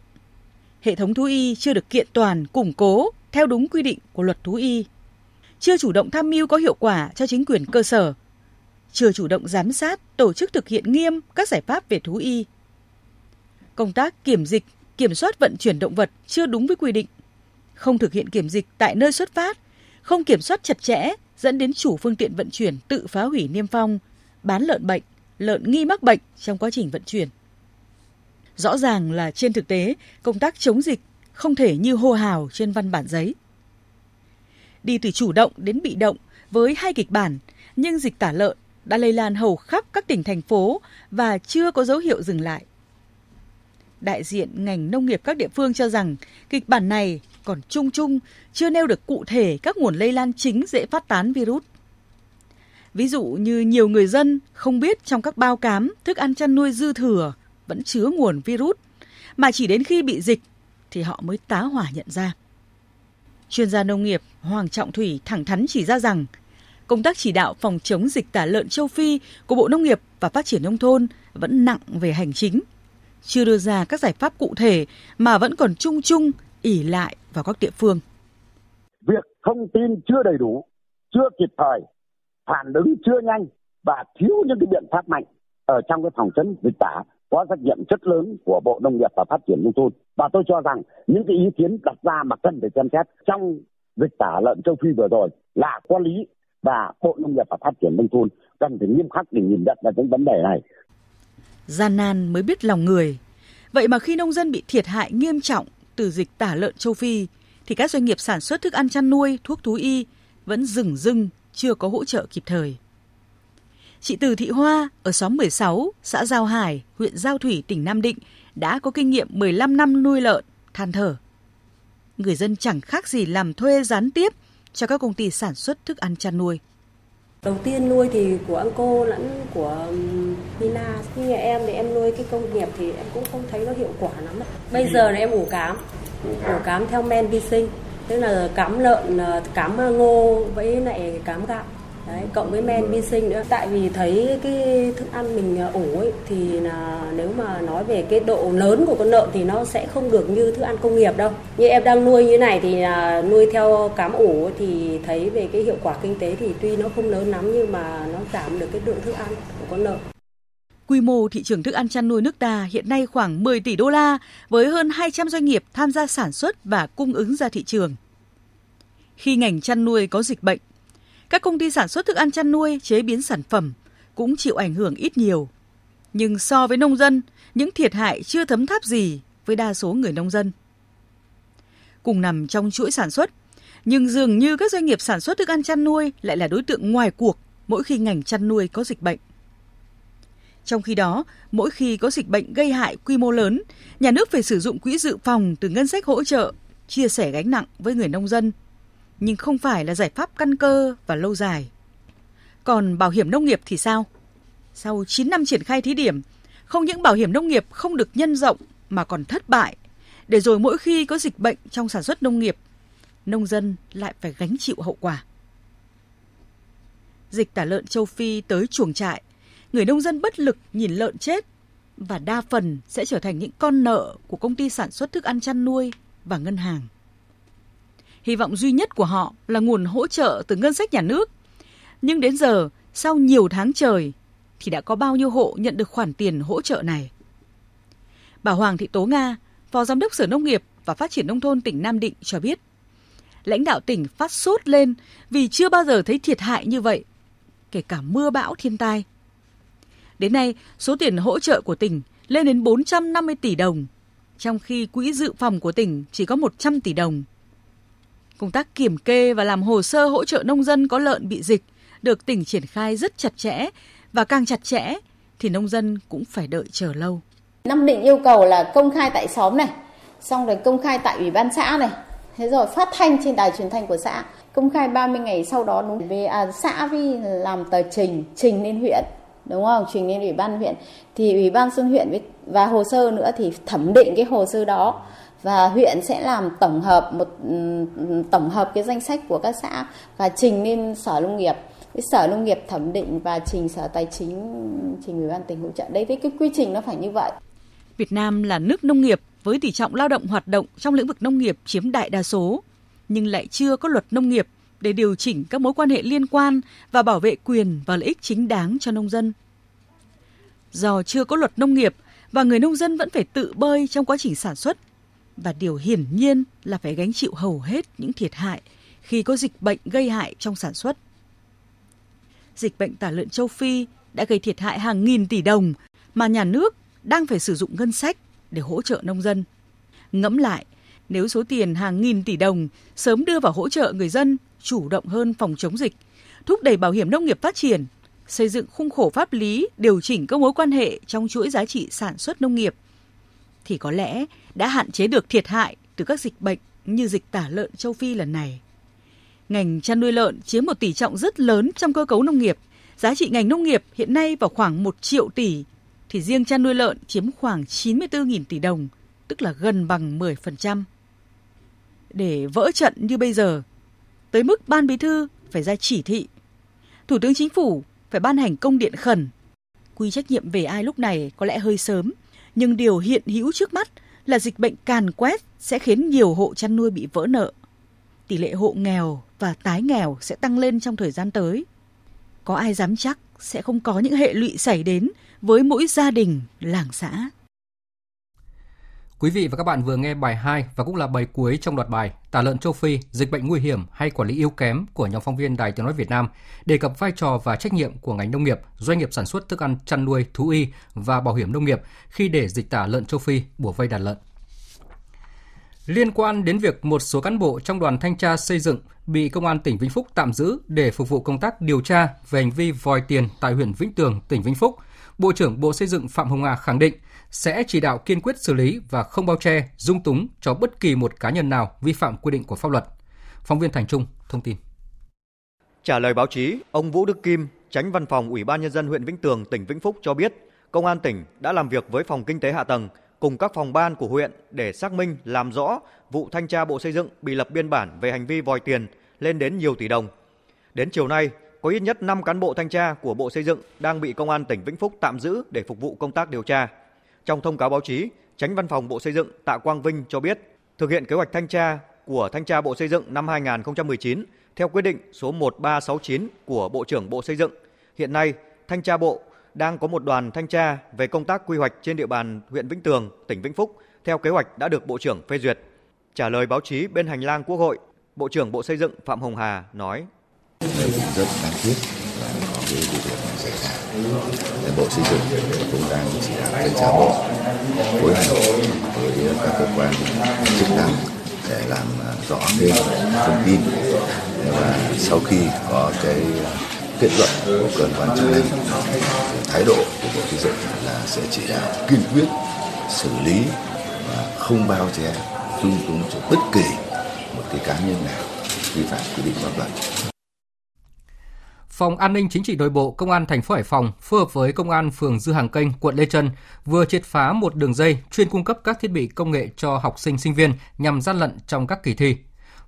Hệ thống thú y chưa được kiện toàn, củng cố theo đúng quy định của luật thú y. Chưa chủ động tham mưu có hiệu quả cho chính quyền cơ sở. chưa chủ động giám sát, tổ chức thực hiện nghiêm các giải pháp về thú y. Công tác kiểm dịch, kiểm soát vận chuyển động vật chưa đúng với quy định. Không thực hiện kiểm dịch tại nơi xuất phát, không kiểm soát chặt chẽ dẫn đến chủ phương tiện vận chuyển tự phá hủy niêm phong, bán lợn bệnh, lợn nghi mắc bệnh trong quá trình vận chuyển. Rõ ràng là trên thực tế, công tác chống dịch không thể như hô hào trên văn bản giấy. Đi từ chủ động đến bị động với hai kịch bản, nhưng dịch tả lợn đã lây lan hầu khắp các tỉnh thành phố và chưa có dấu hiệu dừng lại. Đại diện ngành nông nghiệp các địa phương cho rằng kịch bản này còn chung chung, chưa nêu được cụ thể các nguồn lây lan chính dễ phát tán virus. Ví dụ như nhiều người dân không biết trong các bao cám, thức ăn chăn nuôi dư thừa vẫn chứa nguồn virus, mà chỉ đến khi bị dịch thì họ mới tá hỏa nhận ra. Chuyên gia nông nghiệp Hoàng Trọng Thủy thẳng thắn chỉ ra rằng công tác chỉ đạo phòng chống dịch tả lợn châu Phi của Bộ Nông nghiệp và Phát triển Nông thôn vẫn nặng về hành chính, chưa đưa ra các giải pháp cụ thể mà vẫn còn chung chung ỉ lại vào các địa phương. Việc thông tin chưa đầy đủ, chưa kịp thời, phản ứng chưa nhanh và thiếu những cái biện pháp mạnh ở trong cái phòng chống dịch tả có trách nhiệm rất lớn của Bộ Nông nghiệp và Phát triển Nông thôn. Và tôi cho rằng những cái ý kiến đặt ra mà cần phải xem xét trong dịch tả lợn châu Phi vừa rồi là có lý và Bộ Nông nghiệp và Phát triển Nông thôn cần phải nghiêm khắc để nhìn nhận vào những vấn đề này. Gian nan mới biết lòng người. Vậy mà khi nông dân bị thiệt hại nghiêm trọng từ dịch tả lợn châu Phi, thì các doanh nghiệp sản xuất thức ăn chăn nuôi, thuốc thú y vẫn dừng dưng chưa có hỗ trợ kịp thời. Chị Từ Thị Hoa ở xóm 16, xã Giao Hải, huyện Giao Thủy, tỉnh Nam Định đã có kinh nghiệm 15 năm nuôi lợn, than thở. Người dân chẳng khác gì làm thuê gián tiếp cho các công ty sản xuất thức ăn chăn nuôi. Đầu tiên nuôi thì của anh cô lẫn của Mina. Nhưng nhà em thì em nuôi cái công nghiệp thì em cũng không thấy nó hiệu quả lắm. Bây giờ là em ủ cám, ủ cám theo men vi sinh. Tức là cám lợn, cám ngô với lại cám gạo. Đấy, cộng với men vi sinh nữa. Tại vì thấy cái thức ăn mình à, ủ ấy thì là nếu mà nói về cái độ lớn của con lợn thì nó sẽ không được như thức ăn công nghiệp đâu. Như em đang nuôi như này thì là nuôi theo cám ủ thì thấy về cái hiệu quả kinh tế thì tuy nó không lớn lắm nhưng mà nó giảm được cái lượng thức ăn của con lợn. Quy mô thị trường thức ăn chăn nuôi nước ta hiện nay khoảng 10 tỷ đô la với hơn 200 doanh nghiệp tham gia sản xuất và cung ứng ra thị trường. Khi ngành chăn nuôi có dịch bệnh, các công ty sản xuất thức ăn chăn nuôi, chế biến sản phẩm cũng chịu ảnh hưởng ít nhiều. Nhưng so với nông dân, những thiệt hại chưa thấm tháp gì với đa số người nông dân. Cùng nằm trong chuỗi sản xuất, nhưng dường như các doanh nghiệp sản xuất thức ăn chăn nuôi lại là đối tượng ngoài cuộc mỗi khi ngành chăn nuôi có dịch bệnh. Trong khi đó, mỗi khi có dịch bệnh gây hại quy mô lớn, nhà nước phải sử dụng quỹ dự phòng từ ngân sách hỗ trợ, chia sẻ gánh nặng với người nông dân nhưng không phải là giải pháp căn cơ và lâu dài. Còn bảo hiểm nông nghiệp thì sao? Sau 9 năm triển khai thí điểm, không những bảo hiểm nông nghiệp không được nhân rộng mà còn thất bại, để rồi mỗi khi có dịch bệnh trong sản xuất nông nghiệp, nông dân lại phải gánh chịu hậu quả. Dịch tả lợn châu Phi tới chuồng trại, người nông dân bất lực nhìn lợn chết và đa phần sẽ trở thành những con nợ của công ty sản xuất thức ăn chăn nuôi và ngân hàng. Hy vọng duy nhất của họ là nguồn hỗ trợ từ ngân sách nhà nước. Nhưng đến giờ, sau nhiều tháng trời, thì đã có bao nhiêu hộ nhận được khoản tiền hỗ trợ này? Bà Hoàng Thị Tố Nga, Phó Giám đốc Sở Nông nghiệp và Phát triển Nông thôn tỉnh Nam Định cho biết, lãnh đạo tỉnh phát sốt lên vì chưa bao giờ thấy thiệt hại như vậy, kể cả mưa bão thiên tai. Đến nay, số tiền hỗ trợ của tỉnh lên đến 450 tỷ đồng, trong khi quỹ dự phòng của tỉnh chỉ có 100 tỷ đồng. Công tác kiểm kê và làm hồ sơ hỗ trợ nông dân có lợn bị dịch được tỉnh triển khai rất chặt chẽ và càng chặt chẽ thì nông dân cũng phải đợi chờ lâu. Nam Định yêu cầu là công khai tại xóm này, xong rồi công khai tại ủy ban xã này, thế rồi phát thanh trên đài truyền thanh của xã, công khai 30 ngày sau đó đúng. Về à, xã vi làm tờ trình trình lên huyện đúng không? Trình lên ủy ban huyện. Thì ủy ban dân huyện và hồ sơ nữa thì thẩm định cái hồ sơ đó và huyện sẽ làm tổng hợp một, tổng hợp cái danh sách của các xã và trình lên sở nông nghiệp. Cái sở nông nghiệp thẩm định và trình sở tài chính, trình ủy ban tỉnh hỗ trợ. Đấy, với cái quy trình nó phải như vậy. Việt Nam là nước nông nghiệp với tỷ trọng lao động hoạt động trong lĩnh vực nông nghiệp chiếm đại đa số, nhưng lại chưa có luật nông nghiệp để điều chỉnh các mối quan hệ liên quan và bảo vệ quyền và lợi ích chính đáng cho nông dân. Do chưa có luật nông nghiệp và người nông dân vẫn phải tự bơi trong quá trình sản xuất và điều hiển nhiên là phải gánh chịu hầu hết những thiệt hại khi có dịch bệnh gây hại trong sản xuất. Dịch bệnh tả lợn châu Phi đã gây thiệt hại hàng nghìn tỷ đồng mà nhà nước đang phải sử dụng ngân sách để hỗ trợ nông dân. Ngẫm lại, nếu số tiền hàng nghìn tỷ đồng sớm đưa vào hỗ trợ người dân chủ động hơn phòng chống dịch, thúc đẩy bảo hiểm nông nghiệp phát triển, xây dựng khung khổ pháp lý điều chỉnh các mối quan hệ trong chuỗi giá trị sản xuất nông nghiệp, thì có lẽ đã hạn chế được thiệt hại từ các dịch bệnh như dịch tả lợn châu Phi lần này. Ngành chăn nuôi lợn chiếm một tỷ trọng rất lớn trong cơ cấu nông nghiệp. Giá trị ngành nông nghiệp hiện nay vào khoảng 1 triệu tỷ, thì riêng chăn nuôi lợn chiếm khoảng 94.000 tỷ đồng, tức là gần bằng 10%. Để vỡ trận như bây giờ, tới mức Ban Bí thư phải ra chỉ thị. Thủ tướng Chính phủ phải ban hành công điện khẩn. Quy trách nhiệm về ai lúc này có lẽ hơi sớm, nhưng điều hiện hữu trước mắt là dịch bệnh càn quét sẽ khiến nhiều hộ chăn nuôi bị vỡ nợ. Tỷ lệ hộ nghèo và tái nghèo sẽ tăng lên trong thời gian tới. Có ai dám chắc sẽ không có những hệ lụy xảy đến với mỗi gia đình, làng xã. Quý vị và các bạn vừa nghe bài 2 và cũng là bài cuối trong loạt bài Tả lợn châu Phi, dịch bệnh nguy hiểm hay quản lý yếu kém của nhóm phóng viên Đài Tiếng nói Việt Nam đề cập vai trò và trách nhiệm của ngành nông nghiệp, doanh nghiệp sản xuất thức ăn chăn nuôi, thú y và bảo hiểm nông nghiệp khi để dịch tả lợn châu Phi bủa vây đàn lợn. Liên quan đến việc một số cán bộ trong đoàn thanh tra xây dựng bị công an tỉnh Vĩnh Phúc tạm giữ để phục vụ công tác điều tra về hành vi vòi tiền tại huyện Vĩnh Tường, tỉnh Vĩnh Phúc, Bộ trưởng Bộ Xây dựng Phạm Hồng Hà khẳng định sẽ chỉ đạo kiên quyết xử lý và không bao che, dung túng cho bất kỳ một cá nhân nào vi phạm quy định của pháp luật. Phóng viên Thành Trung thông tin. Trả lời báo chí, ông Vũ Đức Kim, tránh văn phòng Ủy ban nhân dân huyện Vĩnh Tường, tỉnh Vĩnh Phúc cho biết, công an tỉnh đã làm việc với phòng kinh tế hạ tầng cùng các phòng ban của huyện để xác minh làm rõ vụ thanh tra Bộ Xây dựng bị lập biên bản về hành vi vòi tiền lên đến nhiều tỷ đồng. Đến chiều nay, có ít nhất 5 cán bộ thanh tra của Bộ Xây dựng đang bị Công an tỉnh Vĩnh Phúc tạm giữ để phục vụ công tác điều tra. Trong thông cáo báo chí, Tránh Văn phòng Bộ Xây dựng Tạ Quang Vinh cho biết, thực hiện kế hoạch thanh tra của Thanh tra Bộ Xây dựng năm 2019 theo quyết định số 1369 của Bộ trưởng Bộ Xây dựng. Hiện nay, Thanh tra Bộ đang có một đoàn thanh tra về công tác quy hoạch trên địa bàn huyện Vĩnh Tường, tỉnh Vĩnh Phúc theo kế hoạch đã được Bộ trưởng phê duyệt. Trả lời báo chí bên hành lang Quốc hội, Bộ trưởng Bộ Xây dựng Phạm Hồng Hà nói: rất đáng tiếc là có cái vụ việc này xảy ra. Bộ Xây dựng cũng đang chỉ đạo thanh tra bộ, phối hợp với các cơ quan chức năng để làm à, rõ thêm thông tin và sau khi có cái kết luận của cơ quan chức năng thái độ của bộ xây dựng là sẽ chỉ đạo kiên quyết xử lý và không bao che dung túng cho bất kỳ một cái cá nhân nào vi phạm quy định pháp luật Phòng An ninh Chính trị Nội bộ Công an thành phố Hải Phòng phối hợp với Công an phường Dư Hàng Kênh, quận Lê Trân vừa triệt phá một đường dây chuyên cung cấp các thiết bị công nghệ cho học sinh sinh viên nhằm gian lận trong các kỳ thi.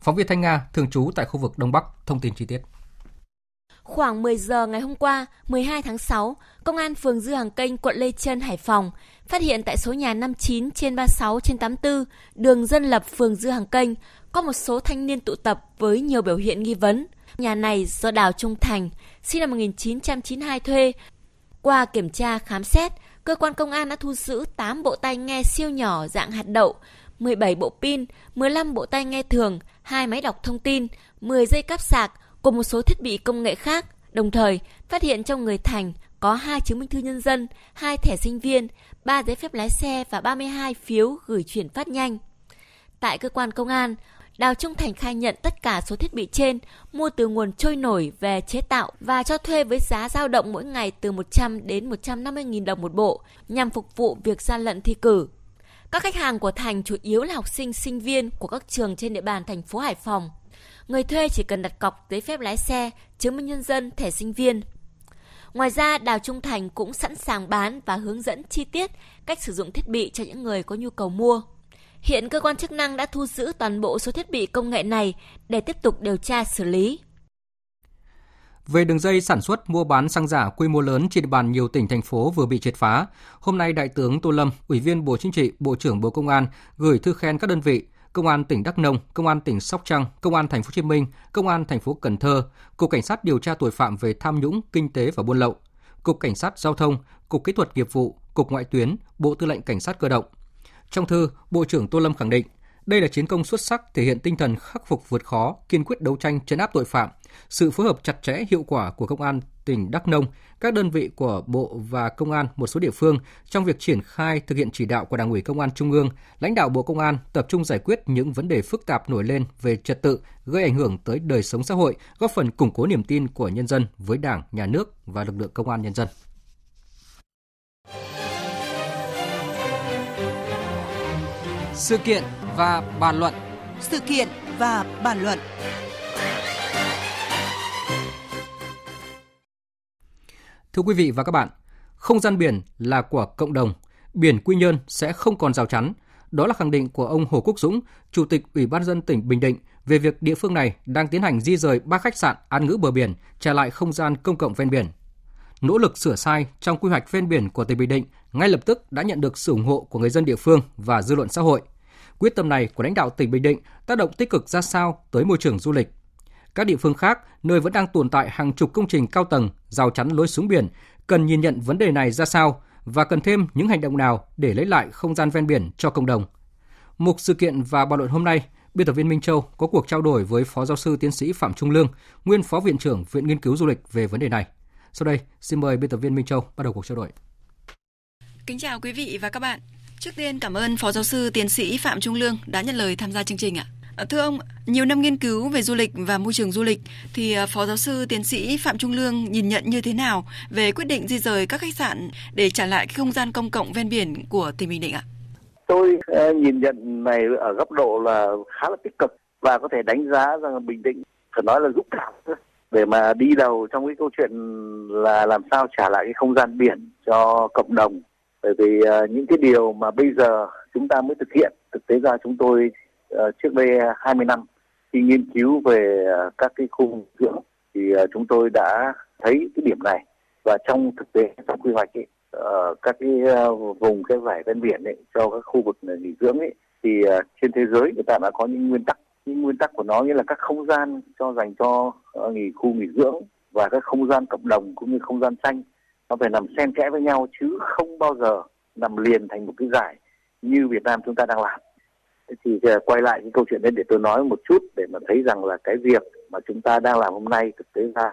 Phóng viên Thanh Nga thường trú tại khu vực Đông Bắc thông tin chi tiết. Khoảng 10 giờ ngày hôm qua, 12 tháng 6, Công an phường Dư Hàng Kênh, quận Lê Trân, Hải Phòng phát hiện tại số nhà 59 trên 36 trên 84, đường Dân Lập, phường Dư Hàng Kênh, có một số thanh niên tụ tập với nhiều biểu hiện nghi vấn. Nhà này do Đào Trung Thành, sinh năm 1992 thuê. Qua kiểm tra khám xét, cơ quan công an đã thu giữ 8 bộ tai nghe siêu nhỏ dạng hạt đậu, 17 bộ pin, 15 bộ tai nghe thường, hai máy đọc thông tin, 10 dây cáp sạc cùng một số thiết bị công nghệ khác. Đồng thời, phát hiện trong người Thành có hai chứng minh thư nhân dân, hai thẻ sinh viên, ba giấy phép lái xe và 32 phiếu gửi chuyển phát nhanh. Tại cơ quan công an, Đào Trung Thành khai nhận tất cả số thiết bị trên mua từ nguồn trôi nổi về chế tạo và cho thuê với giá dao động mỗi ngày từ 100 đến 150 000 đồng một bộ nhằm phục vụ việc gian lận thi cử. Các khách hàng của Thành chủ yếu là học sinh, sinh viên của các trường trên địa bàn thành phố Hải Phòng. Người thuê chỉ cần đặt cọc giấy phép lái xe, chứng minh nhân dân, thẻ sinh viên. Ngoài ra, Đào Trung Thành cũng sẵn sàng bán và hướng dẫn chi tiết cách sử dụng thiết bị cho những người có nhu cầu mua. Hiện cơ quan chức năng đã thu giữ toàn bộ số thiết bị công nghệ này để tiếp tục điều tra xử lý. Về đường dây sản xuất mua bán xăng giả quy mô lớn trên địa bàn nhiều tỉnh thành phố vừa bị triệt phá, hôm nay Đại tướng Tô Lâm, Ủy viên Bộ Chính trị, Bộ trưởng Bộ Công an gửi thư khen các đơn vị, Công an tỉnh Đắk Nông, Công an tỉnh Sóc Trăng, Công an thành phố Hồ Chí Minh, Công an thành phố Cần Thơ, Cục Cảnh sát điều tra tội phạm về tham nhũng, kinh tế và buôn lậu, Cục Cảnh sát giao thông, Cục Kỹ thuật nghiệp vụ, Cục Ngoại tuyến, Bộ Tư lệnh Cảnh sát cơ động. Trong thư, Bộ trưởng Tô Lâm khẳng định, đây là chiến công xuất sắc thể hiện tinh thần khắc phục vượt khó, kiên quyết đấu tranh chấn áp tội phạm, sự phối hợp chặt chẽ hiệu quả của công an tỉnh Đắk Nông, các đơn vị của Bộ và Công an một số địa phương trong việc triển khai thực hiện chỉ đạo của Đảng ủy Công an Trung ương, lãnh đạo Bộ Công an tập trung giải quyết những vấn đề phức tạp nổi lên về trật tự, gây ảnh hưởng tới đời sống xã hội, góp phần củng cố niềm tin của nhân dân với Đảng, Nhà nước và lực lượng Công an nhân dân. Sự kiện và bàn luận Sự kiện và bàn luận Thưa quý vị và các bạn, không gian biển là của cộng đồng, biển Quy Nhơn sẽ không còn rào chắn. Đó là khẳng định của ông Hồ Quốc Dũng, Chủ tịch Ủy ban dân tỉnh Bình Định về việc địa phương này đang tiến hành di rời ba khách sạn an ngữ bờ biển trả lại không gian công cộng ven biển. Nỗ lực sửa sai trong quy hoạch ven biển của tỉnh Bình Định ngay lập tức đã nhận được sự ủng hộ của người dân địa phương và dư luận xã hội. Quyết tâm này của lãnh đạo tỉnh Bình Định tác động tích cực ra sao tới môi trường du lịch, các địa phương khác, nơi vẫn đang tồn tại hàng chục công trình cao tầng, rào chắn lối xuống biển, cần nhìn nhận vấn đề này ra sao và cần thêm những hành động nào để lấy lại không gian ven biển cho cộng đồng. Mục sự kiện và bàn luận hôm nay, biên tập viên Minh Châu có cuộc trao đổi với Phó Giáo sư Tiến sĩ Phạm Trung Lương, nguyên Phó Viện trưởng Viện Nghiên cứu Du lịch về vấn đề này. Sau đây, xin mời biên tập viên Minh Châu bắt đầu cuộc trao đổi. Kính chào quý vị và các bạn. Trước tiên cảm ơn Phó Giáo sư Tiến sĩ Phạm Trung Lương đã nhận lời tham gia chương trình ạ. À, thưa ông, nhiều năm nghiên cứu về du lịch và môi trường du lịch thì à, Phó giáo sư tiến sĩ Phạm Trung Lương nhìn nhận như thế nào về quyết định di rời các khách sạn để trả lại cái không gian công cộng ven biển của tỉnh Bình Định ạ? Tôi à, nhìn nhận này ở góc độ là khá là tích cực và có thể đánh giá rằng Bình Định phải nói là dũng cảm để mà đi đầu trong cái câu chuyện là làm sao trả lại cái không gian biển cho cộng đồng bởi vì uh, những cái điều mà bây giờ chúng ta mới thực hiện thực tế ra chúng tôi uh, trước đây 20 năm khi nghiên cứu về uh, các cái khu dưỡng thì uh, chúng tôi đã thấy cái điểm này. Và trong thực tế trong quy hoạch ấy, ờ, các cái vùng cái vải ven biển ấy cho các khu vực nghỉ dưỡng ấy thì trên thế giới người ta đã có những nguyên tắc. Những nguyên tắc của nó nghĩa là các không gian cho dành cho ờ, nghỉ khu nghỉ dưỡng và các không gian cộng đồng cũng như không gian xanh nó phải nằm xen kẽ với nhau chứ không bao giờ nằm liền thành một cái giải như Việt Nam chúng ta đang làm. Thì ờ, quay lại cái câu chuyện đấy để tôi nói một chút để mà thấy rằng là cái việc mà chúng ta đang làm hôm nay thực tế ra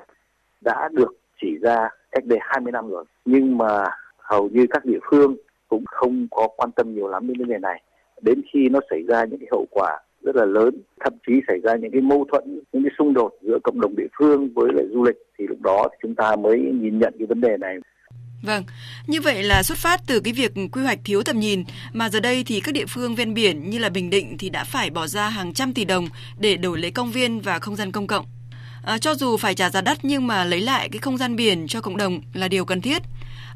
đã được chỉ ra cách đây 20 năm rồi. Nhưng mà hầu như các địa phương cũng không có quan tâm nhiều lắm đến vấn đề này. Đến khi nó xảy ra những cái hậu quả rất là lớn, thậm chí xảy ra những cái mâu thuẫn, những cái xung đột giữa cộng đồng địa phương với lại du lịch, thì lúc đó thì chúng ta mới nhìn nhận cái vấn đề này. Vâng, như vậy là xuất phát từ cái việc quy hoạch thiếu tầm nhìn mà giờ đây thì các địa phương ven biển như là Bình Định thì đã phải bỏ ra hàng trăm tỷ đồng để đổi lấy công viên và không gian công cộng. À, cho dù phải trả giá đắt nhưng mà lấy lại cái không gian biển cho cộng đồng là điều cần thiết.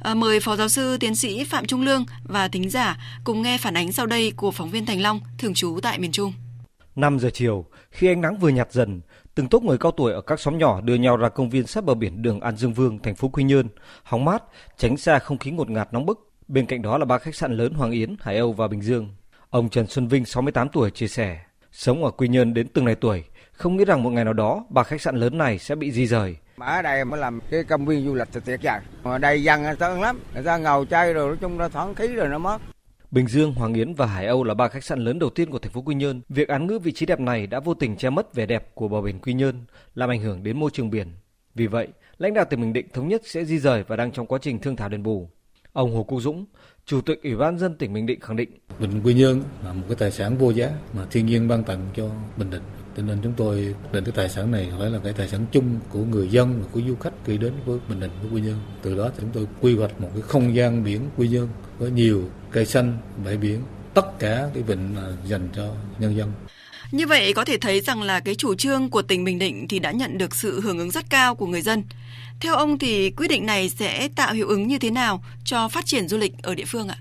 À, mời Phó Giáo sư Tiến sĩ Phạm Trung Lương và thính giả cùng nghe phản ánh sau đây của phóng viên Thành Long, thường trú tại miền Trung. 5 giờ chiều, khi ánh nắng vừa nhạt dần, Từng tốp người cao tuổi ở các xóm nhỏ đưa nhau ra công viên sát bờ biển đường An Dương Vương, thành phố Quy Nhơn, hóng mát, tránh xa không khí ngột ngạt nóng bức. Bên cạnh đó là ba khách sạn lớn Hoàng Yến, Hải Âu và Bình Dương. Ông Trần Xuân Vinh, 68 tuổi, chia sẻ, sống ở Quy Nhơn đến từng này tuổi, không nghĩ rằng một ngày nào đó ba khách sạn lớn này sẽ bị di rời. Ở đây mới làm cái công viên du lịch thì tuyệt vời. Ở đây dân người ta lắm, người ta ngầu chơi rồi nói chung là thoáng khí rồi nó mất. Bình Dương, Hoàng Yến và Hải Âu là ba khách sạn lớn đầu tiên của thành phố Quy Nhơn. Việc án ngữ vị trí đẹp này đã vô tình che mất vẻ đẹp của bờ biển Quy Nhơn, làm ảnh hưởng đến môi trường biển. Vì vậy, lãnh đạo tỉnh Bình Định thống nhất sẽ di rời và đang trong quá trình thương thảo đền bù. Ông Hồ Quốc Dũng, Chủ tịch Ủy ban dân tỉnh Bình Định khẳng định: Bình Quy Nhơn là một cái tài sản vô giá mà thiên nhiên ban tặng cho Bình Định. Cho nên chúng tôi định cái tài sản này phải là cái tài sản chung của người dân và của du khách khi đến với Bình Định với Quy Nhơn. Từ đó thì chúng tôi quy hoạch một cái không gian biển Quy Nhơn với nhiều cây xanh, bãi biển, tất cả cái vịnh dành cho nhân dân. Như vậy có thể thấy rằng là cái chủ trương của tỉnh Bình Định thì đã nhận được sự hưởng ứng rất cao của người dân. Theo ông thì quyết định này sẽ tạo hiệu ứng như thế nào cho phát triển du lịch ở địa phương ạ?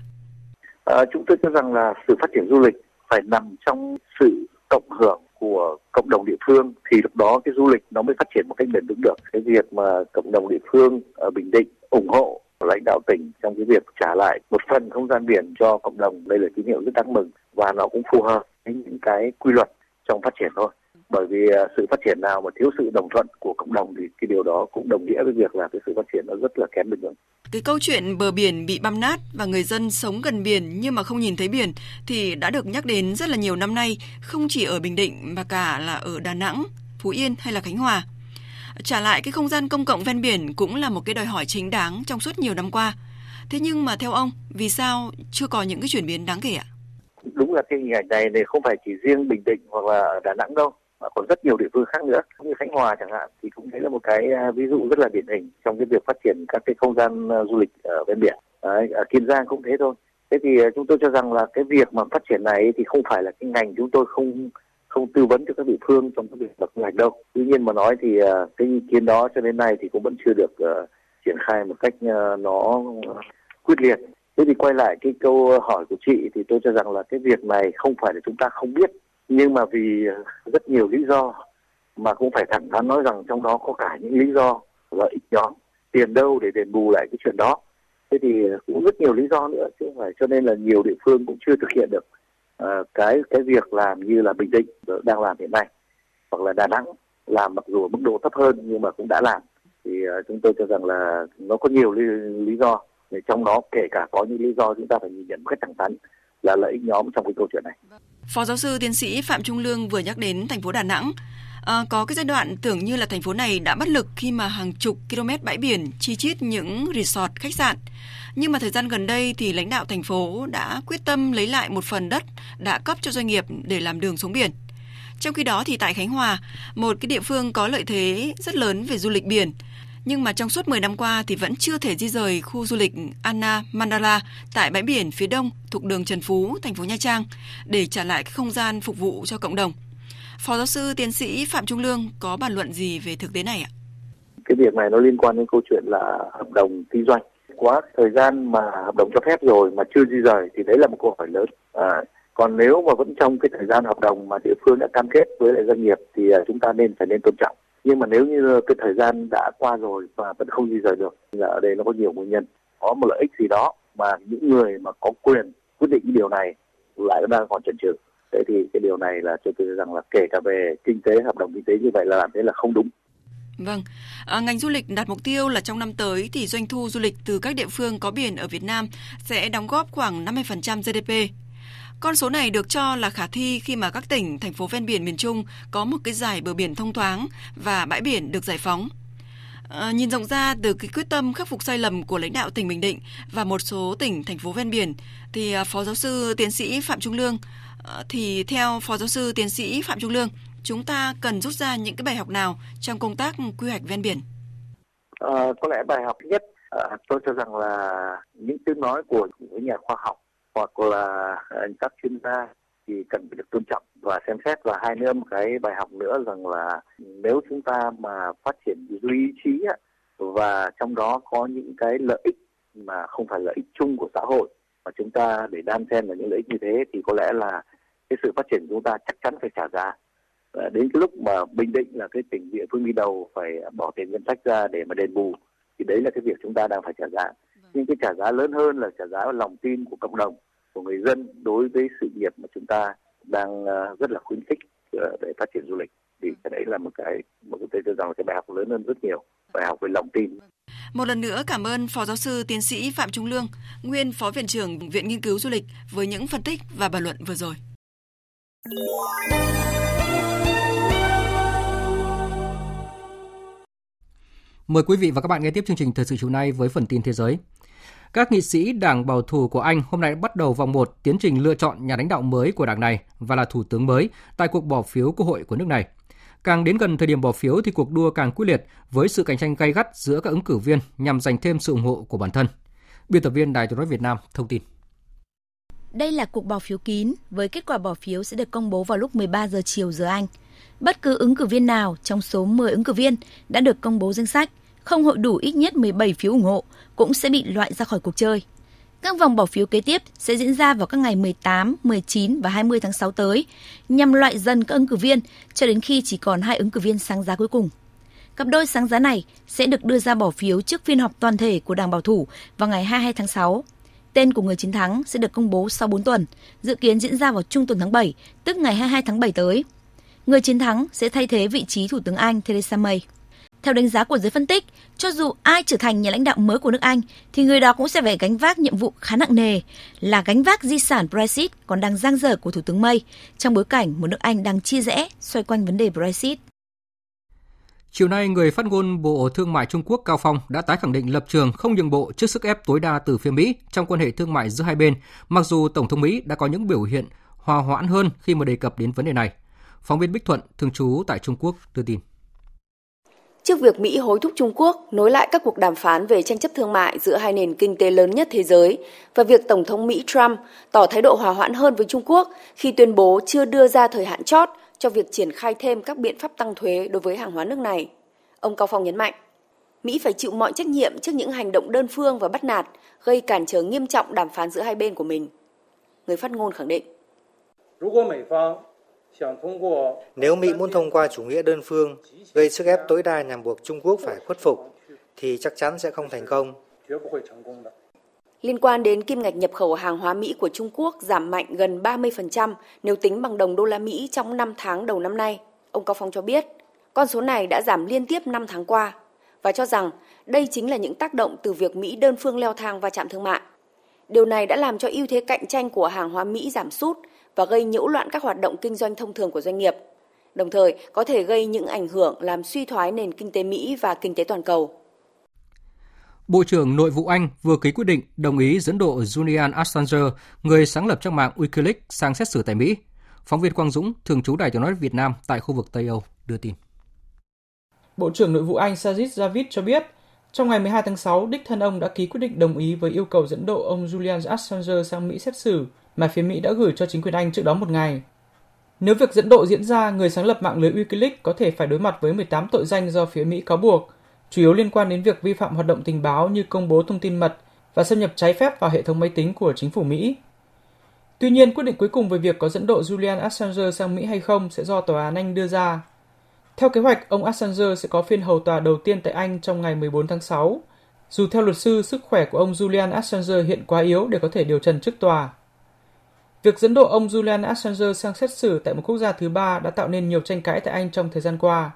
À, chúng tôi cho rằng là sự phát triển du lịch phải nằm trong sự cộng hưởng của cộng đồng địa phương thì lúc đó cái du lịch nó mới phát triển một cách bền vững được. Cái việc mà cộng đồng địa phương ở Bình Định ủng hộ lãnh đạo tỉnh trong cái việc trả lại một phần không gian biển cho cộng đồng đây là tín hiệu rất đáng mừng và nó cũng phù hợp với những cái quy luật trong phát triển thôi bởi vì à, sự phát triển nào mà thiếu sự đồng thuận của cộng đồng thì cái điều đó cũng đồng nghĩa với việc là cái sự phát triển nó rất là kém bền vững. Cái câu chuyện bờ biển bị băm nát và người dân sống gần biển nhưng mà không nhìn thấy biển thì đã được nhắc đến rất là nhiều năm nay, không chỉ ở Bình Định mà cả là ở Đà Nẵng, Phú Yên hay là Khánh Hòa. Trả lại cái không gian công cộng ven biển cũng là một cái đòi hỏi chính đáng trong suốt nhiều năm qua. Thế nhưng mà theo ông, vì sao chưa có những cái chuyển biến đáng kể ạ? Đúng là cái hình ảnh này này không phải chỉ riêng Bình Định hoặc là ở Đà Nẵng đâu mà còn rất nhiều địa phương khác nữa. Như Khánh Hòa chẳng hạn thì cũng thấy là một cái à, ví dụ rất là điển hình trong cái việc phát triển các cái không gian à, du lịch ở ven biển. Đấy, ở Kiên Giang cũng thế thôi. Thế thì à, chúng tôi cho rằng là cái việc mà phát triển này thì không phải là cái ngành chúng tôi không không tư vấn cho các địa phương trong cái việc lập quy hoạch đâu. Tuy nhiên mà nói thì cái ý kiến đó cho đến nay thì cũng vẫn chưa được uh, triển khai một cách uh, nó quyết liệt. Thế thì quay lại cái câu hỏi của chị thì tôi cho rằng là cái việc này không phải là chúng ta không biết nhưng mà vì rất nhiều lý do mà cũng phải thẳng thắn nói rằng trong đó có cả những lý do lợi ích nhóm tiền đâu để đền bù lại cái chuyện đó. Thế thì cũng rất nhiều lý do nữa chứ không phải cho nên là nhiều địa phương cũng chưa thực hiện được uh, cái cái việc làm như là bình định đang làm hiện nay. Hoặc là đà nẵng làm mặc dù ở mức độ thấp hơn nhưng mà cũng đã làm. Thì uh, chúng tôi cho rằng là nó có nhiều lý, lý do. Để trong đó kể cả có những lý do chúng ta phải nhìn nhận một cách thẳng thắn là lợi ích nhóm trong cái câu chuyện này. Phó giáo sư tiến sĩ Phạm Trung Lương vừa nhắc đến thành phố Đà Nẵng. À, có cái giai đoạn tưởng như là thành phố này đã bất lực khi mà hàng chục km bãi biển chi chít những resort khách sạn. Nhưng mà thời gian gần đây thì lãnh đạo thành phố đã quyết tâm lấy lại một phần đất đã cấp cho doanh nghiệp để làm đường xuống biển. Trong khi đó thì tại Khánh Hòa, một cái địa phương có lợi thế rất lớn về du lịch biển, nhưng mà trong suốt 10 năm qua thì vẫn chưa thể di rời khu du lịch Anna Mandala tại bãi biển phía đông thuộc đường Trần Phú, thành phố Nha Trang để trả lại không gian phục vụ cho cộng đồng. Phó giáo sư tiến sĩ Phạm Trung Lương có bàn luận gì về thực tế này ạ? Cái việc này nó liên quan đến câu chuyện là hợp đồng kinh doanh. Quá thời gian mà hợp đồng cho phép rồi mà chưa di rời thì đấy là một câu hỏi lớn. À, còn nếu mà vẫn trong cái thời gian hợp đồng mà địa phương đã cam kết với lại doanh nghiệp thì à, chúng ta nên phải nên tôn trọng nhưng mà nếu như cái thời gian đã qua rồi và vẫn không di rời được thì ở đây nó có nhiều nguyên nhân. Có một lợi ích gì đó mà những người mà có quyền quyết định điều này lại đang còn chần chừ. Thế thì cái điều này là cho tôi rằng là kể cả về kinh tế hợp đồng kinh tế như vậy là làm thế là không đúng. Vâng, à, ngành du lịch đặt mục tiêu là trong năm tới thì doanh thu du lịch từ các địa phương có biển ở Việt Nam sẽ đóng góp khoảng 50% GDP con số này được cho là khả thi khi mà các tỉnh, thành phố ven biển miền Trung có một cái giải bờ biển thông thoáng và bãi biển được giải phóng. À, nhìn rộng ra từ cái quyết tâm khắc phục sai lầm của lãnh đạo tỉnh Bình Định và một số tỉnh thành phố ven biển thì ờ, phó giáo sư tiến sĩ Phạm Trung Lương à, thì theo phó giáo sư tiến sĩ Phạm Trung Lương chúng ta cần rút ra những cái bài học nào trong công tác quy hoạch ven biển? À, có lẽ bài học nhất à, tôi cho rằng là những tiếng nói của những nhà khoa học hoặc là ờ, các chuyên gia thì cần phải được tôn trọng và xem xét. Và hai nữa, một cái bài học nữa rằng là nếu chúng ta mà phát triển duy trí và trong đó có những cái lợi ích mà không phải lợi ích chung của xã hội, mà chúng ta để đan xen vào những lợi ích như thế thì có lẽ là cái sự phát triển của chúng ta chắc chắn phải trả giá đến cái lúc mà bình định là cái tỉnh địa phương đi đầu phải bỏ tiền ngân sách ra để mà đền bù, thì đấy là cái việc chúng ta đang phải trả giá nhưng cái trả giá lớn hơn là trả giá lòng tin của cộng đồng của người dân đối với sự nghiệp mà chúng ta đang ờ, rất là khuyến khích ờ, để phát triển du lịch thì cái đấy là một cái một cái tôi cho rằng là cái bài học lớn hơn rất nhiều bài học về lòng tin một lần nữa cảm ơn Phó Giáo sư Tiến sĩ Phạm Trung Lương, nguyên Phó Viện trưởng Viện Nghiên cứu Du lịch với những phân tích và bàn luận vừa rồi. Mời quý vị và các bạn nghe tiếp chương trình Thời sự chiều nay với phần tin thế giới. Các nghị sĩ đảng bảo thủ của Anh hôm nay bắt đầu vòng 1 tiến trình lựa chọn nhà lãnh đạo mới của đảng này và là thủ tướng mới tại cuộc bỏ phiếu quốc hội của nước này. Càng đến gần thời điểm bỏ phiếu thì cuộc đua càng quyết liệt với sự cạnh tranh gay gắt giữa các ứng cử viên nhằm giành thêm sự ủng hộ của bản thân. Biên tập viên Đài tiếng nói Việt Nam thông tin. Đây là cuộc bỏ phiếu kín với kết quả bỏ phiếu sẽ được công bố vào lúc 13 giờ chiều giờ Anh. Bất cứ ứng cử viên nào trong số 10 ứng cử viên đã được công bố danh sách không hội đủ ít nhất 17 phiếu ủng hộ cũng sẽ bị loại ra khỏi cuộc chơi. Các vòng bỏ phiếu kế tiếp sẽ diễn ra vào các ngày 18, 19 và 20 tháng 6 tới, nhằm loại dần các ứng cử viên cho đến khi chỉ còn hai ứng cử viên sáng giá cuối cùng. Cặp đôi sáng giá này sẽ được đưa ra bỏ phiếu trước phiên họp toàn thể của Đảng Bảo thủ vào ngày 22 tháng 6. Tên của người chiến thắng sẽ được công bố sau 4 tuần, dự kiến diễn ra vào trung tuần tháng 7, tức ngày 22 tháng 7 tới. Người chiến thắng sẽ thay thế vị trí Thủ tướng Anh Theresa May. Theo đánh giá của giới phân tích, cho dù ai trở thành nhà lãnh đạo mới của nước Anh, thì người đó cũng sẽ phải gánh vác nhiệm vụ khá nặng nề là gánh vác di sản Brexit còn đang giang dở của Thủ tướng May trong bối cảnh một nước Anh đang chia rẽ xoay quanh vấn đề Brexit. Chiều nay, người phát ngôn Bộ Thương mại Trung Quốc Cao Phong đã tái khẳng định lập trường không nhượng bộ trước sức ép tối đa từ phía Mỹ trong quan hệ thương mại giữa hai bên, mặc dù Tổng thống Mỹ đã có những biểu hiện hòa hoãn hơn khi mà đề cập đến vấn đề này. Phóng viên Bích Thuận, thường trú tại Trung Quốc, đưa tin. Trước việc Mỹ hối thúc Trung Quốc nối lại các cuộc đàm phán về tranh chấp thương mại giữa hai nền kinh tế lớn nhất thế giới và việc Tổng thống Mỹ Trump tỏ thái độ hòa hoãn hơn với Trung Quốc khi tuyên bố chưa đưa ra thời hạn chót cho việc triển khai thêm các biện pháp tăng thuế đối với hàng hóa nước này. Ông Cao Phong nhấn mạnh, Mỹ phải chịu mọi trách nhiệm trước những hành động đơn phương và bắt nạt, gây cản trở nghiêm trọng đàm phán giữa hai bên của mình. Người phát ngôn khẳng định. Nếu Mỹ muốn thông qua chủ nghĩa đơn phương, gây sức ép tối đa nhằm buộc Trung Quốc phải khuất phục, thì chắc chắn sẽ không thành công. Liên quan đến kim ngạch nhập khẩu hàng hóa Mỹ của Trung Quốc giảm mạnh gần 30% nếu tính bằng đồng đô la Mỹ trong 5 tháng đầu năm nay, ông Cao Phong cho biết, con số này đã giảm liên tiếp 5 tháng qua và cho rằng đây chính là những tác động từ việc Mỹ đơn phương leo thang va chạm thương mại. Điều này đã làm cho ưu thế cạnh tranh của hàng hóa Mỹ giảm sút và gây nhiễu loạn các hoạt động kinh doanh thông thường của doanh nghiệp. Đồng thời, có thể gây những ảnh hưởng làm suy thoái nền kinh tế Mỹ và kinh tế toàn cầu. Bộ trưởng Nội vụ Anh vừa ký quyết định đồng ý dẫn độ Julian Assange, người sáng lập trang mạng Wikileaks sang xét xử tại Mỹ. Phóng viên Quang Dũng, thường trú Đài tiếng nói Việt Nam tại khu vực Tây Âu, đưa tin. Bộ trưởng Nội vụ Anh Sajid Javid cho biết, trong ngày 12 tháng 6, đích thân ông đã ký quyết định đồng ý với yêu cầu dẫn độ ông Julian Assange sang Mỹ xét xử mà phía Mỹ đã gửi cho chính quyền Anh trước đó một ngày. Nếu việc dẫn độ diễn ra, người sáng lập mạng lưới Wikileaks có thể phải đối mặt với 18 tội danh do phía Mỹ cáo buộc, chủ yếu liên quan đến việc vi phạm hoạt động tình báo như công bố thông tin mật và xâm nhập trái phép vào hệ thống máy tính của chính phủ Mỹ. Tuy nhiên, quyết định cuối cùng về việc có dẫn độ Julian Assange sang Mỹ hay không sẽ do Tòa án Anh đưa ra. Theo kế hoạch, ông Assange sẽ có phiên hầu tòa đầu tiên tại Anh trong ngày 14 tháng 6, dù theo luật sư, sức khỏe của ông Julian Assange hiện quá yếu để có thể điều trần trước tòa. Việc dẫn độ ông Julian Assange sang xét xử tại một quốc gia thứ ba đã tạo nên nhiều tranh cãi tại Anh trong thời gian qua.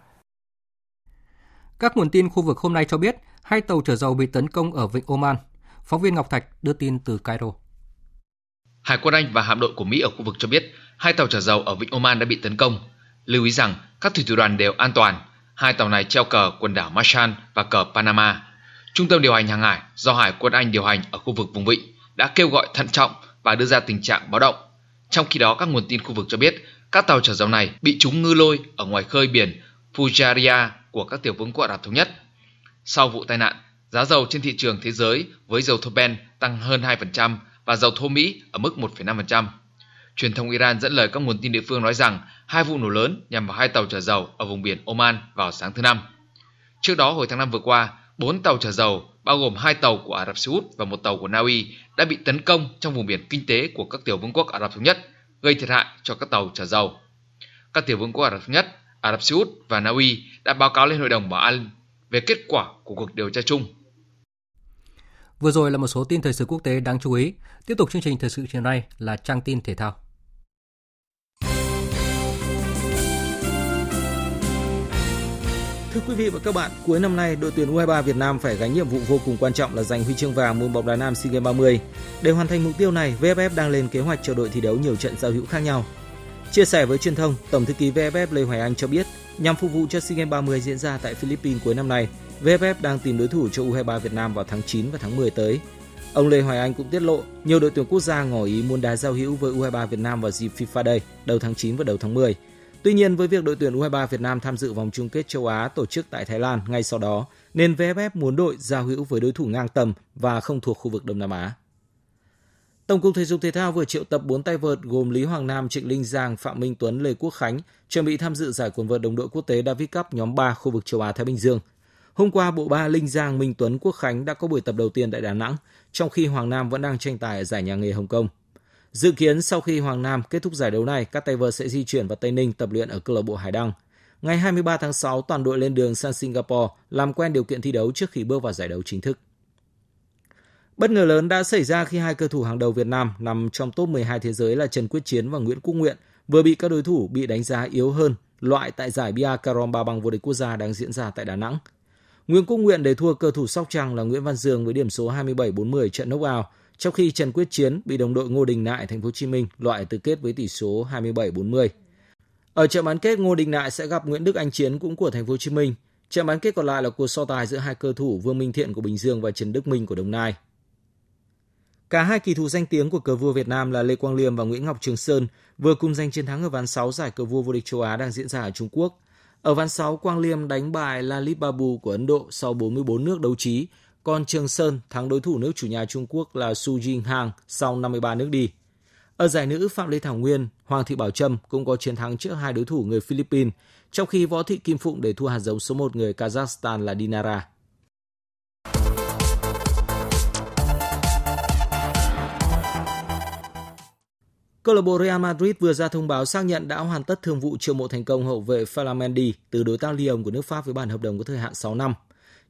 Các nguồn tin khu vực hôm nay cho biết hai tàu chở dầu bị tấn công ở vịnh Oman. Phóng viên Ngọc Thạch đưa tin từ Cairo. Hải quân Anh và hạm đội của Mỹ ở khu vực cho biết hai tàu chở dầu ở vịnh Oman đã bị tấn công. Lưu ý rằng các thủy thủ đoàn đều an toàn. Hai tàu này treo cờ quần đảo Marshall và cờ Panama. Trung tâm điều hành hàng hải do Hải quân Anh điều hành ở khu vực vùng vịnh đã kêu gọi thận trọng và đưa ra tình trạng báo động. Trong khi đó, các nguồn tin khu vực cho biết các tàu chở dầu này bị trúng ngư lôi ở ngoài khơi biển Fujairah của các tiểu vương quốc Ả Rập Thống Nhất. Sau vụ tai nạn, giá dầu trên thị trường thế giới với dầu thô Ben tăng hơn 2% và dầu thô Mỹ ở mức 1,5%. Truyền thông Iran dẫn lời các nguồn tin địa phương nói rằng hai vụ nổ lớn nhằm vào hai tàu chở dầu ở vùng biển Oman vào sáng thứ Năm. Trước đó, hồi tháng 5 vừa qua, bốn tàu chở dầu, bao gồm hai tàu của Ả Rập Xê Út và một tàu của Na Uy, đã bị tấn công trong vùng biển kinh tế của các tiểu vương quốc Ả Rập Thống Nhất, gây thiệt hại cho các tàu chở dầu. Các tiểu vương quốc Ả Rập Thống Nhất, Ả Rập Xê Út và Na Uy đã báo cáo lên Hội đồng Bảo an về kết quả của cuộc điều tra chung. Vừa rồi là một số tin thời sự quốc tế đáng chú ý. Tiếp tục chương trình thời sự chiều nay là trang tin thể thao. Thưa quý vị và các bạn, cuối năm nay, đội tuyển U23 Việt Nam phải gánh nhiệm vụ vô cùng quan trọng là giành huy chương vàng môn bóng đá nam SEA Games 30. Để hoàn thành mục tiêu này, VFF đang lên kế hoạch cho đội thi đấu nhiều trận giao hữu khác nhau. Chia sẻ với truyền thông, Tổng thư ký VFF Lê Hoài Anh cho biết, nhằm phục vụ cho SEA Games 30 diễn ra tại Philippines cuối năm nay, VFF đang tìm đối thủ cho U23 Việt Nam vào tháng 9 và tháng 10 tới. Ông Lê Hoài Anh cũng tiết lộ, nhiều đội tuyển quốc gia ngỏ ý muốn đá giao hữu với U23 Việt Nam vào dịp FIFA Day đầu tháng 9 và đầu tháng 10. Tuy nhiên với việc đội tuyển U23 Việt Nam tham dự vòng chung kết châu Á tổ chức tại Thái Lan ngay sau đó, nên VFF muốn đội giao hữu với đối thủ ngang tầm và không thuộc khu vực Đông Nam Á. Tổng cục Thể dục Thể thao vừa triệu tập 4 tay vợt gồm Lý Hoàng Nam, Trịnh Linh Giang, Phạm Minh Tuấn, Lê Quốc Khánh chuẩn bị tham dự giải quần vợt đồng đội quốc tế Davis Cup nhóm 3 khu vực châu Á Thái Bình Dương. Hôm qua, bộ ba Linh Giang, Minh Tuấn, Quốc Khánh đã có buổi tập đầu tiên tại Đà Nẵng, trong khi Hoàng Nam vẫn đang tranh tài ở giải nhà nghề Hồng Kông. Dự kiến sau khi Hoàng Nam kết thúc giải đấu này, các tay vợt sẽ di chuyển vào Tây Ninh tập luyện ở câu lạc bộ Hải Đăng. Ngày 23 tháng 6, toàn đội lên đường sang Singapore làm quen điều kiện thi đấu trước khi bước vào giải đấu chính thức. Bất ngờ lớn đã xảy ra khi hai cơ thủ hàng đầu Việt Nam nằm trong top 12 thế giới là Trần Quyết Chiến và Nguyễn Quốc Nguyện vừa bị các đối thủ bị đánh giá yếu hơn loại tại giải Bia Carom Ba bằng vô địch quốc gia đang diễn ra tại Đà Nẵng. Nguyễn Quốc Nguyện để thua cơ thủ Sóc Trăng là Nguyễn Văn Dương với điểm số 27-40 trận knock-out, trong khi Trần Quyết Chiến bị đồng đội Ngô Đình Nại thành phố Hồ Chí Minh loại tứ kết với tỷ số 27-40. Ở trận bán kết Ngô Đình Nại sẽ gặp Nguyễn Đức Anh Chiến cũng của thành phố Hồ Chí Minh. Trận bán kết còn lại là cuộc so tài giữa hai cơ thủ Vương Minh Thiện của Bình Dương và Trần Đức Minh của Đồng Nai. Cả hai kỳ thủ danh tiếng của cờ vua Việt Nam là Lê Quang Liêm và Nguyễn Ngọc Trường Sơn vừa cùng giành chiến thắng ở ván 6 giải cờ vua vô địch châu Á đang diễn ra ở Trung Quốc. Ở ván 6, Quang Liêm đánh bại Lalit Babu của Ấn Độ sau 44 nước đấu trí, còn Trường Sơn thắng đối thủ nước chủ nhà Trung Quốc là Su Jing Hang sau 53 nước đi. Ở giải nữ, Phạm Lê Thảo Nguyên, Hoàng Thị Bảo Trâm cũng có chiến thắng trước hai đối thủ người Philippines, trong khi Võ Thị Kim Phụng để thua hạt giống số 1 người Kazakhstan là Dinara. Câu lạc bộ Real Madrid vừa ra thông báo xác nhận đã hoàn tất thương vụ chiêu mộ thành công hậu vệ Flamendi từ đối tác Lyon của nước Pháp với bản hợp đồng có thời hạn 6 năm.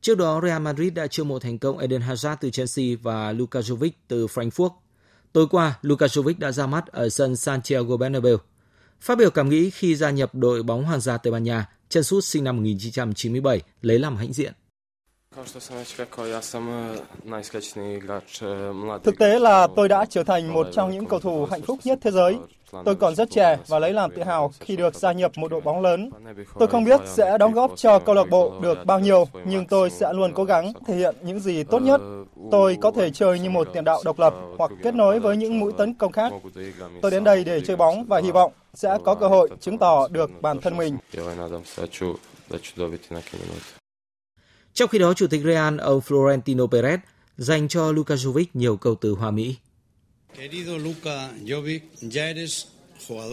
Trước đó, Real Madrid đã chiêu mộ thành công Eden Hazard từ Chelsea và Luka Jovic từ Frankfurt. Tối qua, Luka Jovic đã ra mắt ở sân Santiago Bernabeu. Phát biểu cảm nghĩ khi gia nhập đội bóng Hoàng gia Tây Ban Nha, chân sút sinh năm 1997 lấy làm hãnh diện. Thực tế là tôi đã trở thành một trong những cầu thủ hạnh phúc nhất thế giới. Tôi còn rất trẻ và lấy làm tự hào khi được gia nhập một đội bóng lớn. Tôi không biết sẽ đóng góp cho câu lạc bộ được bao nhiêu, nhưng tôi sẽ luôn cố gắng thể hiện những gì tốt nhất. Tôi có thể chơi như một tiền đạo độc lập hoặc kết nối với những mũi tấn công khác. Tôi đến đây để chơi bóng và hy vọng sẽ có cơ hội chứng tỏ được bản thân mình. Trong khi đó, Chủ tịch Real ông Florentino Perez dành cho Luka Jovic nhiều câu từ hoa mỹ.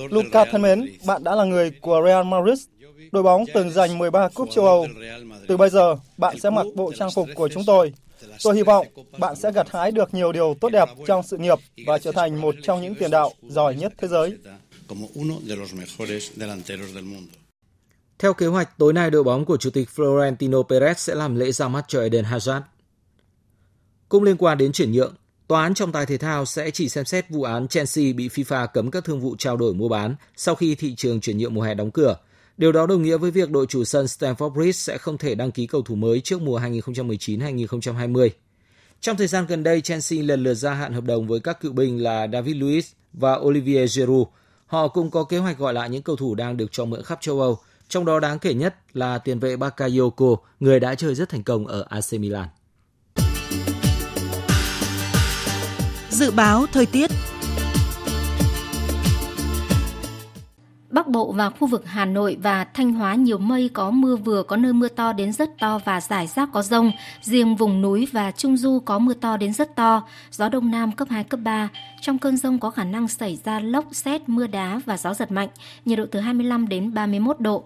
Luka thân mến, bạn đã là người của Real Madrid, đội bóng từng giành 13 cúp châu Âu. Từ bây giờ, bạn sẽ mặc bộ trang phục của chúng tôi. Tôi hy vọng bạn sẽ gặt hái được nhiều điều tốt đẹp trong sự nghiệp và trở thành một trong những tiền đạo giỏi nhất thế giới. Theo kế hoạch, tối nay đội bóng của Chủ tịch Florentino Perez sẽ làm lễ ra mắt cho Eden Hazard. Cũng liên quan đến chuyển nhượng, Tòa án trọng tài thể thao sẽ chỉ xem xét vụ án Chelsea bị FIFA cấm các thương vụ trao đổi mua bán sau khi thị trường chuyển nhượng mùa hè đóng cửa. Điều đó đồng nghĩa với việc đội chủ sân Stamford Bridge sẽ không thể đăng ký cầu thủ mới trước mùa 2019-2020. Trong thời gian gần đây, Chelsea lần lượt gia hạn hợp đồng với các cựu binh là David Luiz và Olivier Giroud. Họ cũng có kế hoạch gọi lại những cầu thủ đang được cho mượn khắp châu Âu, trong đó đáng kể nhất là tiền vệ Bakayoko, người đã chơi rất thành công ở AC Milan. Dự báo thời tiết Bắc Bộ và khu vực Hà Nội và Thanh Hóa nhiều mây có mưa vừa có nơi mưa to đến rất to và rải rác có rông. Riêng vùng núi và Trung Du có mưa to đến rất to, gió Đông Nam cấp 2, cấp 3. Trong cơn rông có khả năng xảy ra lốc, xét, mưa đá và gió giật mạnh, nhiệt độ từ 25 đến 31 độ.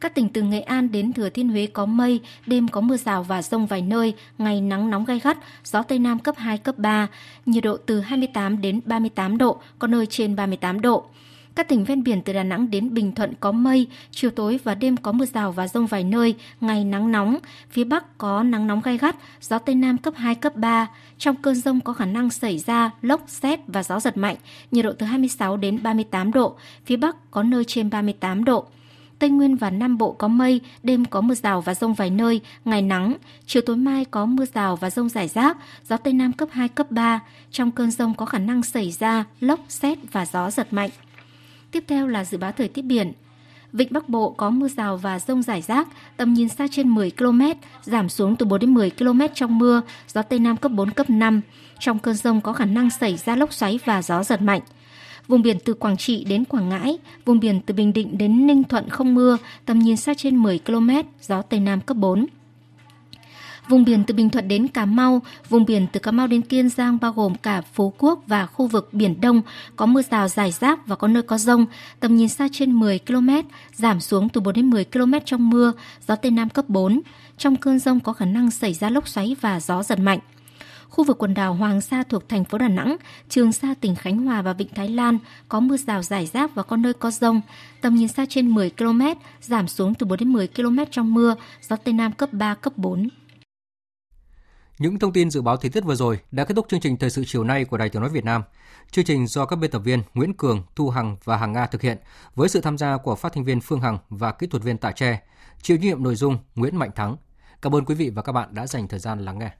Các tỉnh từ Nghệ An đến Thừa Thiên Huế có mây, đêm có mưa rào và rông vài nơi, ngày nắng nóng gai gắt, gió Tây Nam cấp 2, cấp 3, nhiệt độ từ 28 đến 38 độ, có nơi trên 38 độ. Các tỉnh ven biển từ Đà Nẵng đến Bình Thuận có mây, chiều tối và đêm có mưa rào và rông vài nơi, ngày nắng nóng. Phía Bắc có nắng nóng gai gắt, gió Tây Nam cấp 2, cấp 3. Trong cơn rông có khả năng xảy ra lốc, xét và gió giật mạnh, nhiệt độ từ 26 đến 38 độ. Phía Bắc có nơi trên 38 độ. Tây Nguyên và Nam Bộ có mây, đêm có mưa rào và rông vài nơi, ngày nắng. Chiều tối mai có mưa rào và rông rải rác, gió Tây Nam cấp 2, cấp 3. Trong cơn rông có khả năng xảy ra lốc, xét và gió giật mạnh. Tiếp theo là dự báo thời tiết biển. Vịnh Bắc Bộ có mưa rào và rông rải rác, tầm nhìn xa trên 10 km, giảm xuống từ 4 đến 10 km trong mưa, gió Tây Nam cấp 4, cấp 5. Trong cơn rông có khả năng xảy ra lốc xoáy và gió giật mạnh. Vùng biển từ Quảng Trị đến Quảng Ngãi, vùng biển từ Bình Định đến Ninh Thuận không mưa, tầm nhìn xa trên 10 km, gió Tây Nam cấp 4. Vùng biển từ Bình Thuận đến Cà Mau, vùng biển từ Cà Mau đến Kiên Giang bao gồm cả Phú Quốc và khu vực Biển Đông có mưa rào rải rác và có nơi có rông, tầm nhìn xa trên 10 km, giảm xuống từ 4 đến 10 km trong mưa, gió Tây Nam cấp 4. Trong cơn rông có khả năng xảy ra lốc xoáy và gió giật mạnh. Khu vực quần đảo Hoàng Sa thuộc thành phố Đà Nẵng, Trường Sa tỉnh Khánh Hòa và Vịnh Thái Lan có mưa rào rải rác và có nơi có rông. Tầm nhìn xa trên 10 km, giảm xuống từ 4 đến 10 km trong mưa, gió Tây Nam cấp 3, cấp 4. Những thông tin dự báo thời tiết vừa rồi đã kết thúc chương trình thời sự chiều nay của Đài Tiếng nói Việt Nam. Chương trình do các biên tập viên Nguyễn Cường, Thu Hằng và Hằng Nga thực hiện với sự tham gia của phát thanh viên Phương Hằng và kỹ thuật viên Tạ Tre. Chịu trách nhiệm nội dung Nguyễn Mạnh Thắng. Cảm ơn quý vị và các bạn đã dành thời gian lắng nghe.